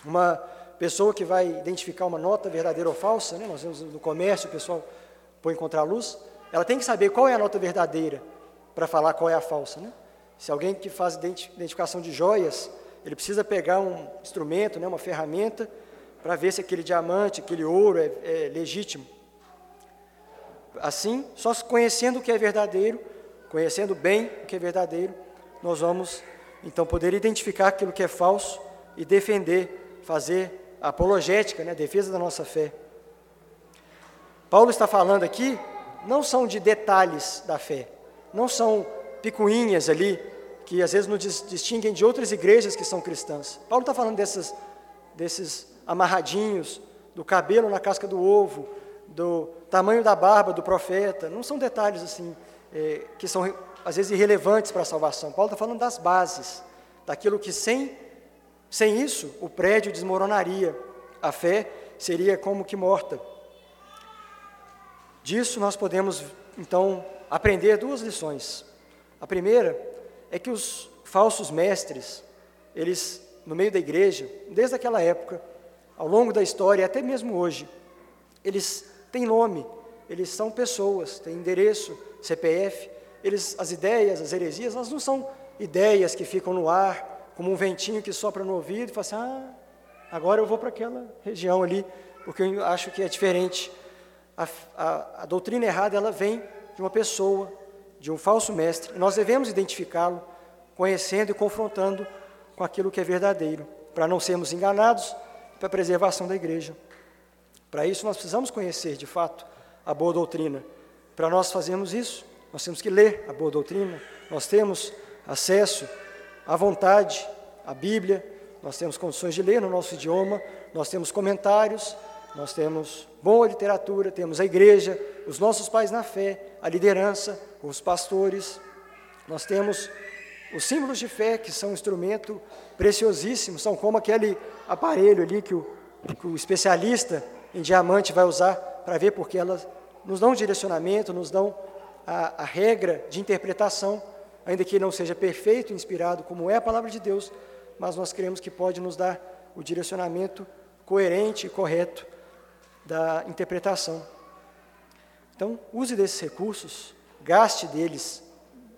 A: Uma pessoa que vai identificar uma nota verdadeira ou falsa, né? nós vemos no comércio, o pessoal põe contra a luz, ela tem que saber qual é a nota verdadeira para falar qual é a falsa. Né? Se alguém que faz identificação de joias, ele precisa pegar um instrumento, né, uma ferramenta, para ver se aquele diamante, aquele ouro é, é legítimo. Assim, só conhecendo o que é verdadeiro, conhecendo bem o que é verdadeiro, nós vamos então poder identificar aquilo que é falso e defender, fazer apologética, né, defesa da nossa fé. Paulo está falando aqui, não são de detalhes da fé, não são picuinhas ali, que às vezes nos distinguem de outras igrejas que são cristãs. Paulo está falando dessas, desses amarradinhos, do cabelo na casca do ovo, do tamanho da barba do profeta. Não são detalhes assim é, que são às vezes irrelevantes para a salvação. Paulo está falando das bases, daquilo que sem, sem isso o prédio desmoronaria. A fé seria como que morta. Disso nós podemos então aprender duas lições. A primeira é que os falsos mestres, eles, no meio da igreja, desde aquela época, ao longo da história, até mesmo hoje, eles têm nome, eles são pessoas, têm endereço, CPF, eles, as ideias, as heresias, elas não são ideias que ficam no ar, como um ventinho que sopra no ouvido e fala assim, ah, agora eu vou para aquela região ali, porque eu acho que é diferente. A, a, a doutrina errada, ela vem de uma pessoa, de um falso mestre. Nós devemos identificá-lo, conhecendo e confrontando com aquilo que é verdadeiro, para não sermos enganados, para a preservação da igreja. Para isso, nós precisamos conhecer, de fato, a boa doutrina. Para nós fazermos isso, nós temos que ler a boa doutrina, nós temos acesso à vontade, à Bíblia, nós temos condições de ler no nosso idioma, nós temos comentários, nós temos boa literatura, temos a igreja, os nossos pais na fé, a liderança, os pastores. Nós temos os símbolos de fé, que são um instrumento preciosíssimo, são como aquele aparelho ali que o, que o especialista em diamante vai usar para ver, porque elas nos dão direcionamento, nos dão a, a regra de interpretação, ainda que não seja perfeito, inspirado, como é a palavra de Deus, mas nós cremos que pode nos dar o direcionamento coerente e correto da interpretação. Então, use desses recursos, gaste deles,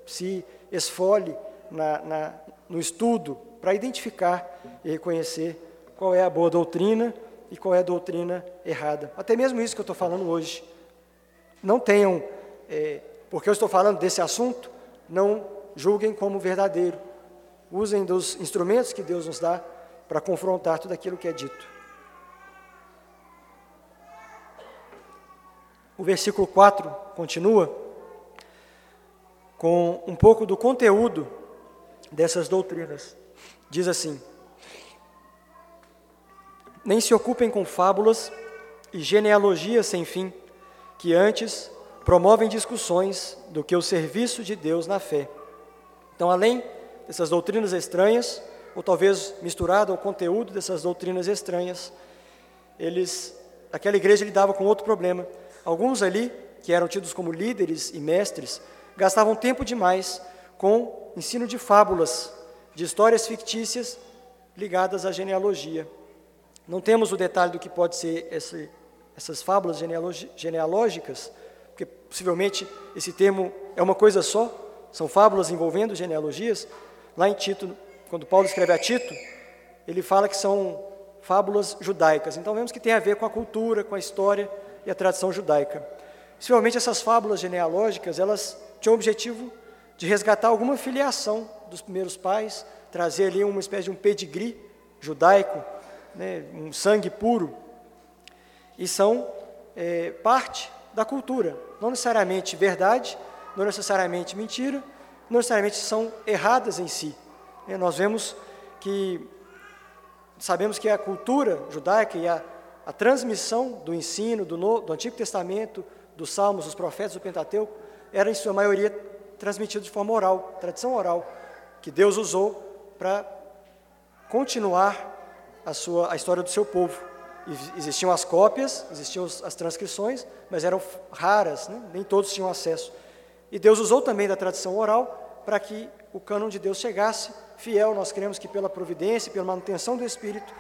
A: se esfole na, na, no estudo para identificar e reconhecer qual é a boa doutrina e qual é a doutrina errada. Até mesmo isso que eu estou falando hoje. Não tenham, é, porque eu estou falando desse assunto, não julguem como verdadeiro. Usem dos instrumentos que Deus nos dá para confrontar tudo aquilo que é dito. O versículo 4 continua com um pouco do conteúdo dessas doutrinas. Diz assim: Nem se ocupem com fábulas e genealogias sem fim, que antes promovem discussões do que o serviço de Deus na fé. Então, além dessas doutrinas estranhas, ou talvez misturado ao conteúdo dessas doutrinas estranhas, eles, aquela igreja lidava com outro problema, Alguns ali, que eram tidos como líderes e mestres, gastavam tempo demais com ensino de fábulas, de histórias fictícias ligadas à genealogia. Não temos o detalhe do que pode ser esse, essas fábulas genealógicas, porque possivelmente esse termo é uma coisa só, são fábulas envolvendo genealogias. Lá em Tito, quando Paulo escreve a Tito, ele fala que são fábulas judaicas. Então vemos que tem a ver com a cultura, com a história e a tradição judaica. Possivelmente essas fábulas genealógicas, elas tinham o objetivo de resgatar alguma filiação dos primeiros pais, trazer ali uma espécie de um pedigree judaico, né, um sangue puro, e são é, parte da cultura, não necessariamente verdade, não necessariamente mentira, não necessariamente são erradas em si. É, nós vemos que, sabemos que a cultura judaica e a, a transmissão do ensino do, no, do Antigo Testamento, dos Salmos, dos Profetas, do Pentateuco, era em sua maioria transmitido de forma oral, tradição oral, que Deus usou para continuar a, sua, a história do seu povo. Existiam as cópias, existiam as transcrições, mas eram raras, né? nem todos tinham acesso. E Deus usou também da tradição oral para que o cânon de Deus chegasse fiel. Nós cremos que pela providência, pela manutenção do Espírito,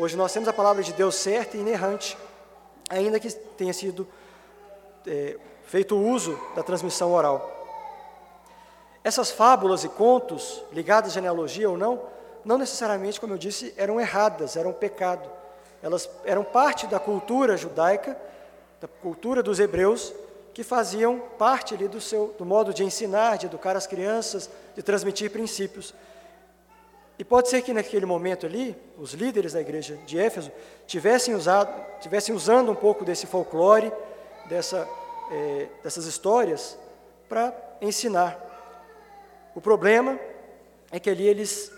A: hoje nós temos a palavra de Deus certa e inerrante, ainda que tenha sido é, feito uso da transmissão oral. Essas fábulas e contos, ligadas à genealogia ou não, não necessariamente, como eu disse, eram erradas, eram pecado. Elas eram parte da cultura judaica, da cultura dos hebreus, que faziam parte ali do seu do modo de ensinar, de educar as crianças, de transmitir princípios. E pode ser que naquele momento ali, os líderes da igreja de Éfeso tivessem usado, tivessem usando um pouco desse folclore, dessa, é, dessas histórias, para ensinar. O problema é que ali eles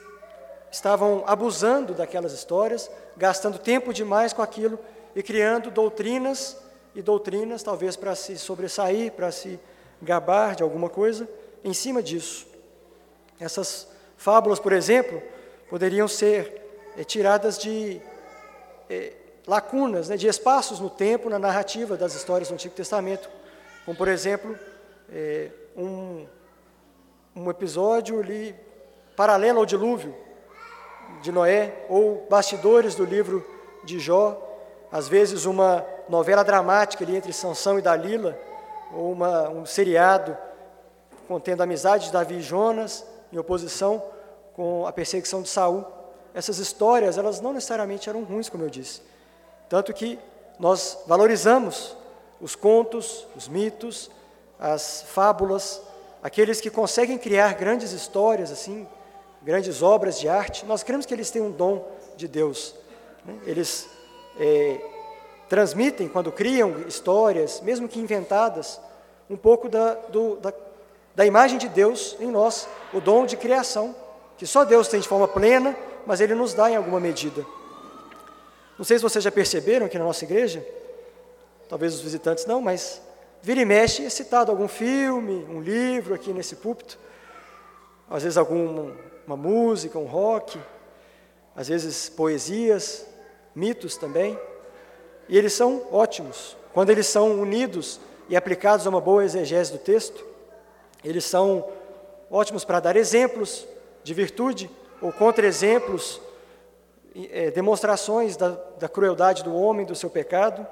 A: estavam abusando daquelas histórias, gastando tempo demais com aquilo e criando doutrinas e doutrinas, talvez para se sobressair, para se gabar de alguma coisa, em cima disso. Essas fábulas, por exemplo, poderiam ser é, tiradas de é, lacunas, né, de espaços no tempo, na narrativa das histórias do Antigo Testamento, como, por exemplo, é, um, um episódio ali paralelo ao dilúvio, de Noé, ou bastidores do livro de Jó, às vezes uma novela dramática ali entre Sansão e Dalila, ou uma, um seriado contendo a amizade de Davi e Jonas, em oposição com a perseguição de Saul. Essas histórias, elas não necessariamente eram ruins, como eu disse. Tanto que nós valorizamos os contos, os mitos, as fábulas, aqueles que conseguem criar grandes histórias assim, grandes obras de arte, nós cremos que eles têm um dom de Deus. Né? Eles é, transmitem, quando criam histórias, mesmo que inventadas, um pouco da, do, da, da imagem de Deus em nós, o dom de criação, que só Deus tem de forma plena, mas Ele nos dá em alguma medida. Não sei se vocês já perceberam aqui na nossa igreja, talvez os visitantes não, mas vira e mexe é citado algum filme, um livro aqui nesse púlpito, às vezes algum uma música, um rock, às vezes poesias, mitos também. E eles são ótimos. Quando eles são unidos e aplicados a uma boa exegese do texto, eles são ótimos para dar exemplos de virtude ou contra-exemplos, é, demonstrações da, da, crueldade do homem, do seu pecado.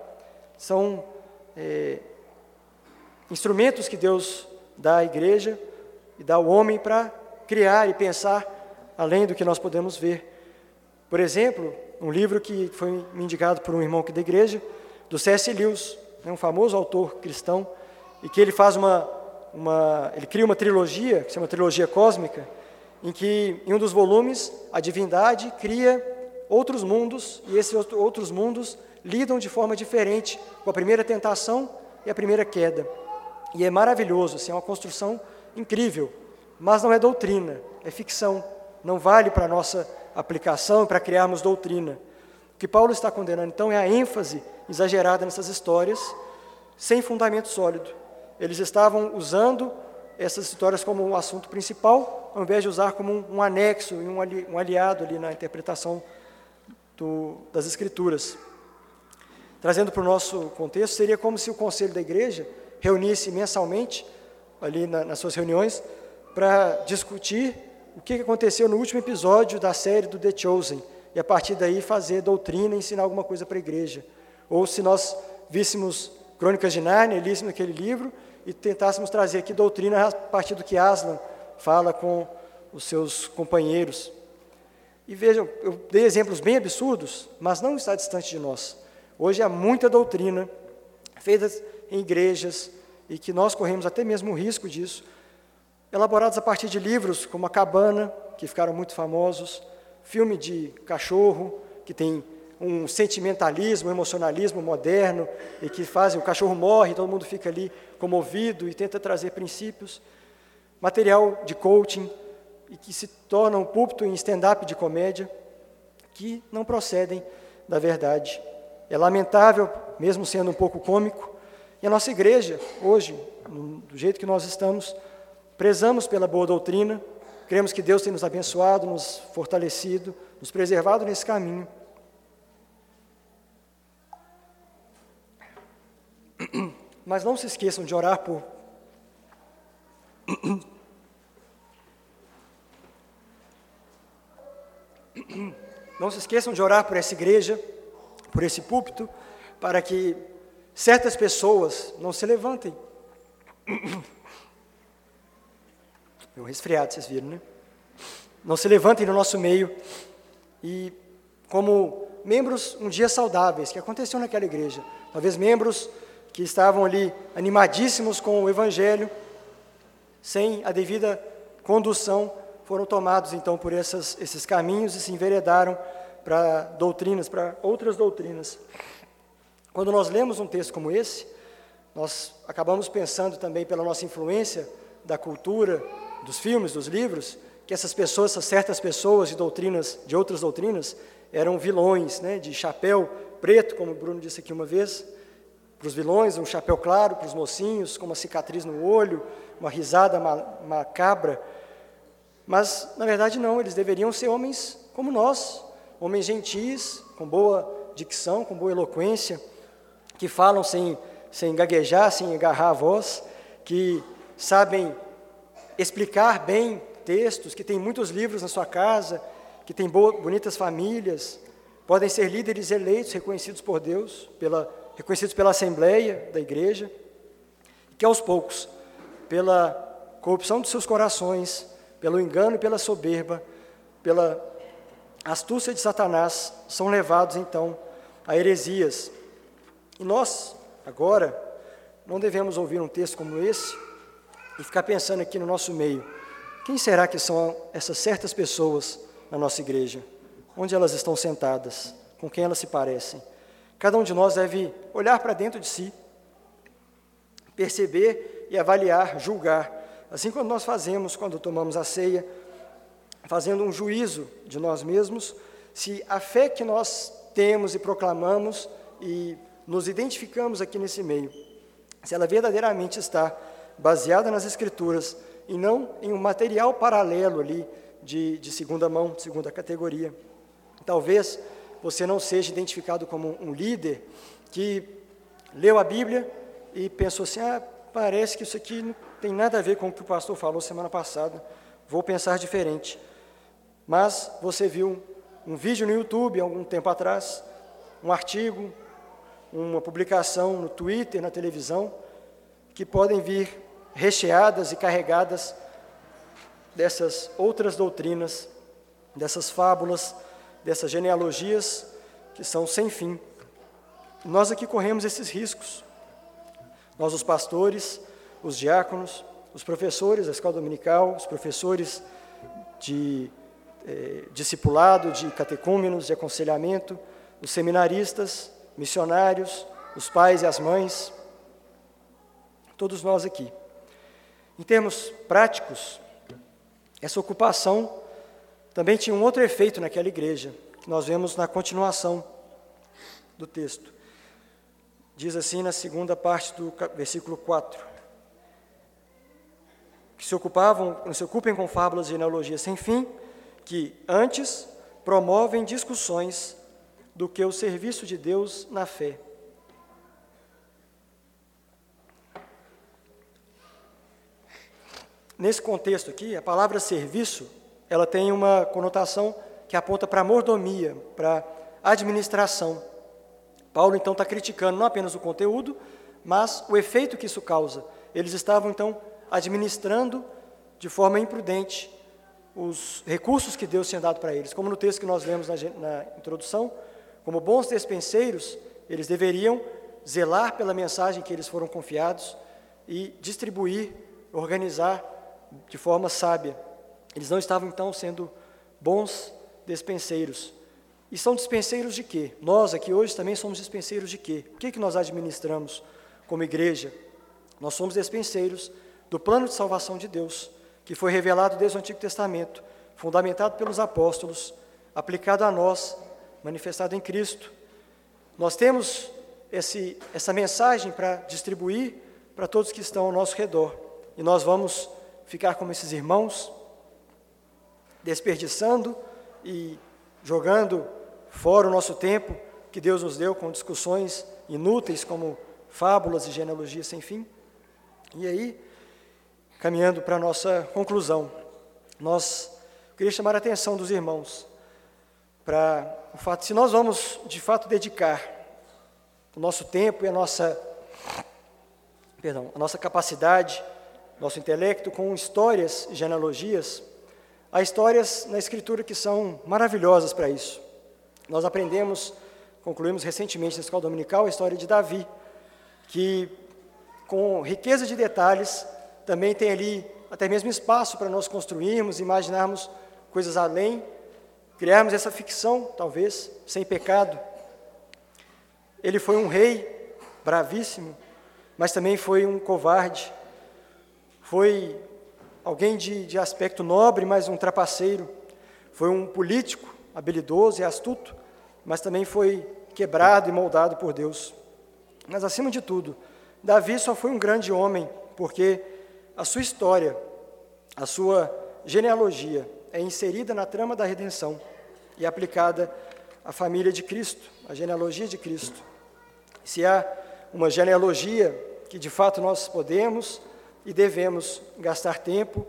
A: São é, instrumentos que Deus dá à igreja e dá ao homem para criar e pensar além do que nós podemos ver. Por exemplo, um livro que foi me indicado por um irmão aqui da igreja, do C.S. Lewis, né, um famoso autor cristão, e que ele faz uma, uma, ele cria uma trilogia, que se chama Trilogia Cósmica, em que em um dos volumes a divindade cria outros mundos e esses outros mundos lidam de forma diferente com a primeira tentação e a primeira queda. E é maravilhoso, assim, é uma construção incrível mas não é doutrina, é ficção. Não vale para a nossa aplicação, para criarmos doutrina. O que Paulo está condenando, então, é a ênfase exagerada nessas histórias, sem fundamento sólido. Eles estavam usando essas histórias como um assunto principal, ao invés de usar como um, um anexo e um, ali, um, aliado ali na interpretação do, das Escrituras. Trazendo para o nosso contexto, seria como se o conselho da igreja reunisse mensalmente, ali na, nas suas reuniões, para discutir o que aconteceu no último episódio da série do The Chosen, e a partir daí fazer doutrina, ensinar alguma coisa para a igreja. Ou se nós víssemos Crônicas de Nárnia, líssemos aquele livro, e tentássemos trazer aqui doutrina a partir do que Aslan fala com os seus companheiros. E vejam, eu dei exemplos bem absurdos, mas não está distante de nós. Hoje há muita doutrina feita em igrejas e que nós corremos até mesmo o risco disso, elaborados a partir de livros como A Cabana, que ficaram muito famosos, filme de cachorro, que tem um sentimentalismo, um emocionalismo moderno, e que fazem o cachorro morre, todo mundo fica ali comovido e tenta trazer princípios. Material de coaching, e que se torna um púlpito em stand-up de comédia, que não procedem da verdade. É lamentável, mesmo sendo um pouco cômico, e a nossa igreja, hoje, do jeito que nós estamos, prezamos pela boa doutrina, cremos que Deus tem nos abençoado, nos fortalecido, nos preservado nesse caminho. Mas não se esqueçam de orar por Não se esqueçam de orar por essa igreja, por esse púlpito, para que certas pessoas não se levantem. Meu resfriado, vocês viram, né? Não se levantem no nosso meio e, como membros um dia saudáveis, que aconteceu naquela igreja, talvez membros que estavam ali animadíssimos com o Evangelho, sem a devida condução, foram tomados então por essas, esses caminhos e se enveredaram para doutrinas, para outras doutrinas. Quando nós lemos um texto como esse, nós acabamos pensando também pela nossa influência da cultura, dos filmes, dos livros, que essas pessoas, essas certas pessoas de doutrinas, de outras doutrinas, eram vilões, né, de chapéu preto, como o Bruno disse aqui uma vez, para os vilões, um chapéu claro, para os mocinhos, com uma cicatriz no olho, uma risada macabra. Mas, na verdade, não, eles deveriam ser homens como nós, homens gentis, com boa dicção, com boa eloquência, que falam sem, sem gaguejar, sem agarrar a voz, que sabem explicar bem textos, que têm muitos livros na sua casa, que têm boa, bonitas famílias, podem ser líderes eleitos, reconhecidos por Deus, pela, reconhecidos pela Assembleia da Igreja, que aos poucos, pela corrupção dos seus corações, pelo engano e pela soberba, pela astúcia de Satanás, são levados então a heresias. E nós, agora, não devemos ouvir um texto como esse e ficar pensando aqui no nosso meio: quem será que são essas certas pessoas na nossa igreja? Onde elas estão sentadas? Com quem elas se parecem? Cada um de nós deve olhar para dentro de si, perceber e avaliar, julgar assim como nós fazemos quando tomamos a ceia, fazendo um juízo de nós mesmos, se a fé que nós temos e proclamamos e nos identificamos aqui nesse meio, se ela verdadeiramente está baseada nas Escrituras e não em um material paralelo ali de, de segunda mão, de segunda categoria. Talvez você não seja identificado como um líder que leu a Bíblia e pensou assim: ah, parece que isso aqui tem nada a ver com o que o pastor falou semana passada, vou pensar diferente. Mas você viu um vídeo no YouTube algum tempo atrás, um artigo, uma publicação no Twitter, na televisão, que podem vir recheadas e carregadas dessas outras doutrinas, dessas fábulas, dessas genealogias que são sem fim. Nós aqui corremos esses riscos. Nós, os pastores, os diáconos, os professores da escola dominical, os professores de eh, discipulado, de catecúmenos, de aconselhamento, os seminaristas, missionários, os pais e as mães, todos nós aqui. Em termos práticos, essa ocupação também tinha um outro efeito naquela igreja, que nós vemos na continuação do texto. Diz assim na segunda parte do versículo 4: que se ocupavam, se ocupem com fábulas e genealogias sem fim, que antes promovem discussões do que o serviço de Deus na fé. Nesse contexto aqui, a palavra serviço, ela tem uma conotação que aponta para mordomia, para administração. Paulo então está criticando não apenas o conteúdo, mas o efeito que isso causa. Eles estavam então administrando de forma imprudente os recursos que Deus tinha dado para eles. Como no texto que nós lemos na, na introdução, como bons despenseiros, eles deveriam zelar pela mensagem que eles foram confiados e distribuir, organizar de forma sábia. Eles não estavam então sendo bons despenseiros. E são dispenseiros de quê? Nós aqui hoje também somos dispenseiros de quê? O que, que nós administramos como igreja? Nós somos dispenseiros do plano de salvação de Deus, que foi revelado desde o Antigo Testamento, fundamentado pelos apóstolos, aplicado a nós, manifestado em Cristo. Nós temos esse, essa mensagem para distribuir para todos que estão ao nosso redor. E nós vamos ficar como esses irmãos, desperdiçando e jogando fora o nosso tempo que Deus nos deu com discussões inúteis como fábulas e genealogias sem fim. E aí, caminhando para a nossa conclusão, nós queria chamar a atenção dos irmãos para o fato, se nós vamos de fato dedicar o nosso tempo e a nossa, perdão, a nossa capacidade, nosso intelecto com histórias e genealogias, há histórias na Escritura que são maravilhosas para isso. Nós aprendemos, concluímos recentemente na escola dominical, a história de Davi, que com riqueza de detalhes também tem ali até mesmo espaço para nós construirmos, imaginarmos coisas além, criarmos essa ficção, talvez, sem pecado. Ele foi um rei bravíssimo, mas também foi um covarde. Foi alguém de, de aspecto nobre, mas um trapaceiro. Foi um político habilidoso e astuto, mas também foi quebrado e moldado por Deus. Mas acima de tudo, Davi só foi um grande homem porque a sua história, a sua genealogia é inserida na trama da redenção e aplicada à família de Cristo, à genealogia de Cristo. Se há uma genealogia que de fato nós podemos e devemos gastar tempo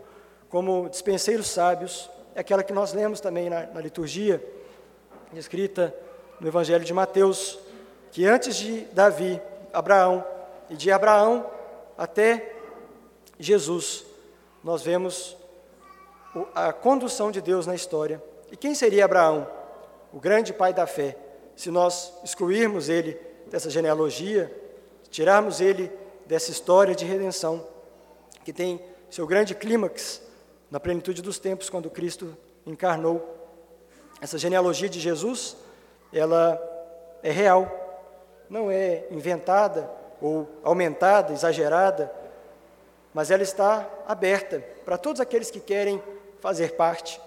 A: como dispenseiros sábios, é aquela que nós lemos também na, na liturgia, escrita no Evangelho de Mateus, que antes de Davi, Abraão, e de Abraão até Jesus, nós vemos a condução de Deus na história. E quem seria Abraão? O grande pai da fé. Se nós excluirmos ele dessa genealogia, tirarmos ele dessa história de redenção, que tem seu grande clímax na plenitude dos tempos, quando Cristo encarnou. Essa genealogia de Jesus, ela é real, não é inventada ou aumentada, exagerada, mas ela está aberta para todos aqueles que querem fazer parte.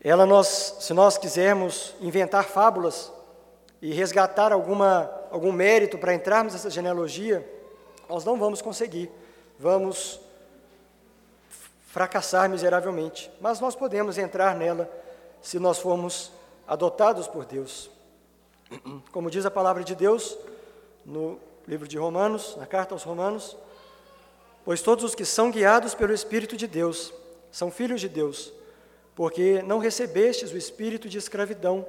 A: Ela nós, se nós quisermos inventar fábulas e resgatar alguma, algum mérito para entrarmos nessa genealogia, nós não vamos conseguir. Vamos fracassar miseravelmente. Mas nós podemos entrar nela se nós formos adotados por Deus. Como diz a palavra de Deus no livro de Romanos, na carta aos Romanos, pois todos os que são guiados pelo Espírito de Deus são filhos de Deus porque não recebestes o espírito de escravidão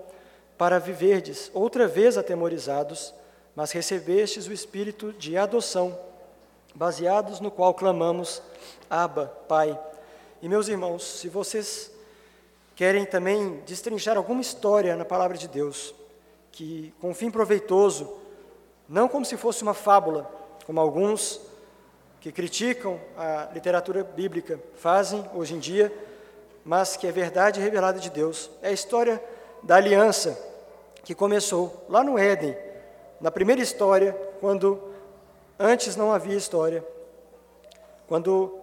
A: para viverdes outra vez atemorizados, mas recebestes o espírito de adoção, baseados no qual clamamos: Abba, Pai. E meus irmãos, se vocês querem também destrinchar alguma história na palavra de Deus, que com fim proveitoso, não como se fosse uma fábula, como alguns que criticam a literatura bíblica fazem hoje em dia, mas que é verdade revelada de Deus. É a história da aliança que começou lá no Éden, na primeira história, quando antes não havia história, quando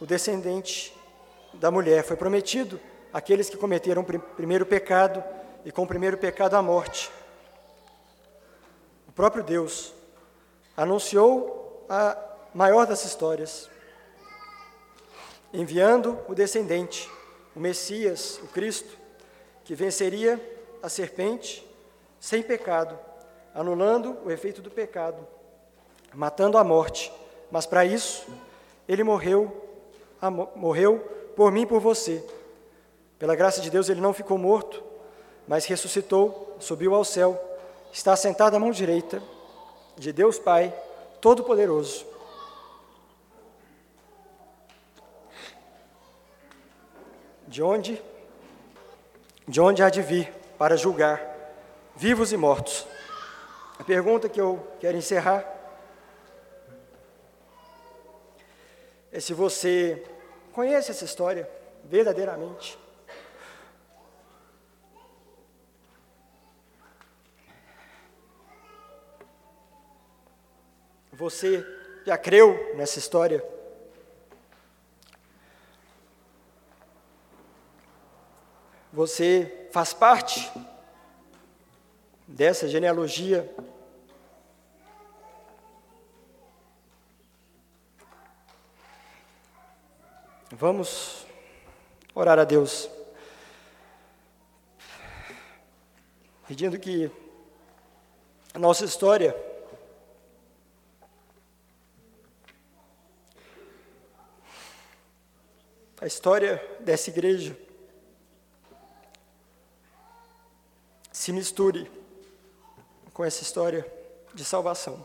A: o descendente da mulher foi prometido àqueles que cometeram o primeiro pecado e com o primeiro pecado a morte. O próprio Deus anunciou a maior das histórias, enviando o descendente, o Messias, o Cristo, que venceria a serpente sem pecado, anulando o efeito do pecado, matando a morte. Mas para isso, ele morreu, morreu por mim e por você. Pela graça de Deus, ele não ficou morto, mas ressuscitou, subiu ao céu, está sentado à mão direita de Deus Pai Todo-Poderoso. De onde? De onde há de vir para julgar vivos e mortos? A pergunta que eu quero encerrar é se você conhece essa história verdadeiramente. Você já creu nessa história? Você faz parte dessa genealogia? Vamos orar a Deus, pedindo que a nossa história a história dessa igreja se misture com essa história de salvação.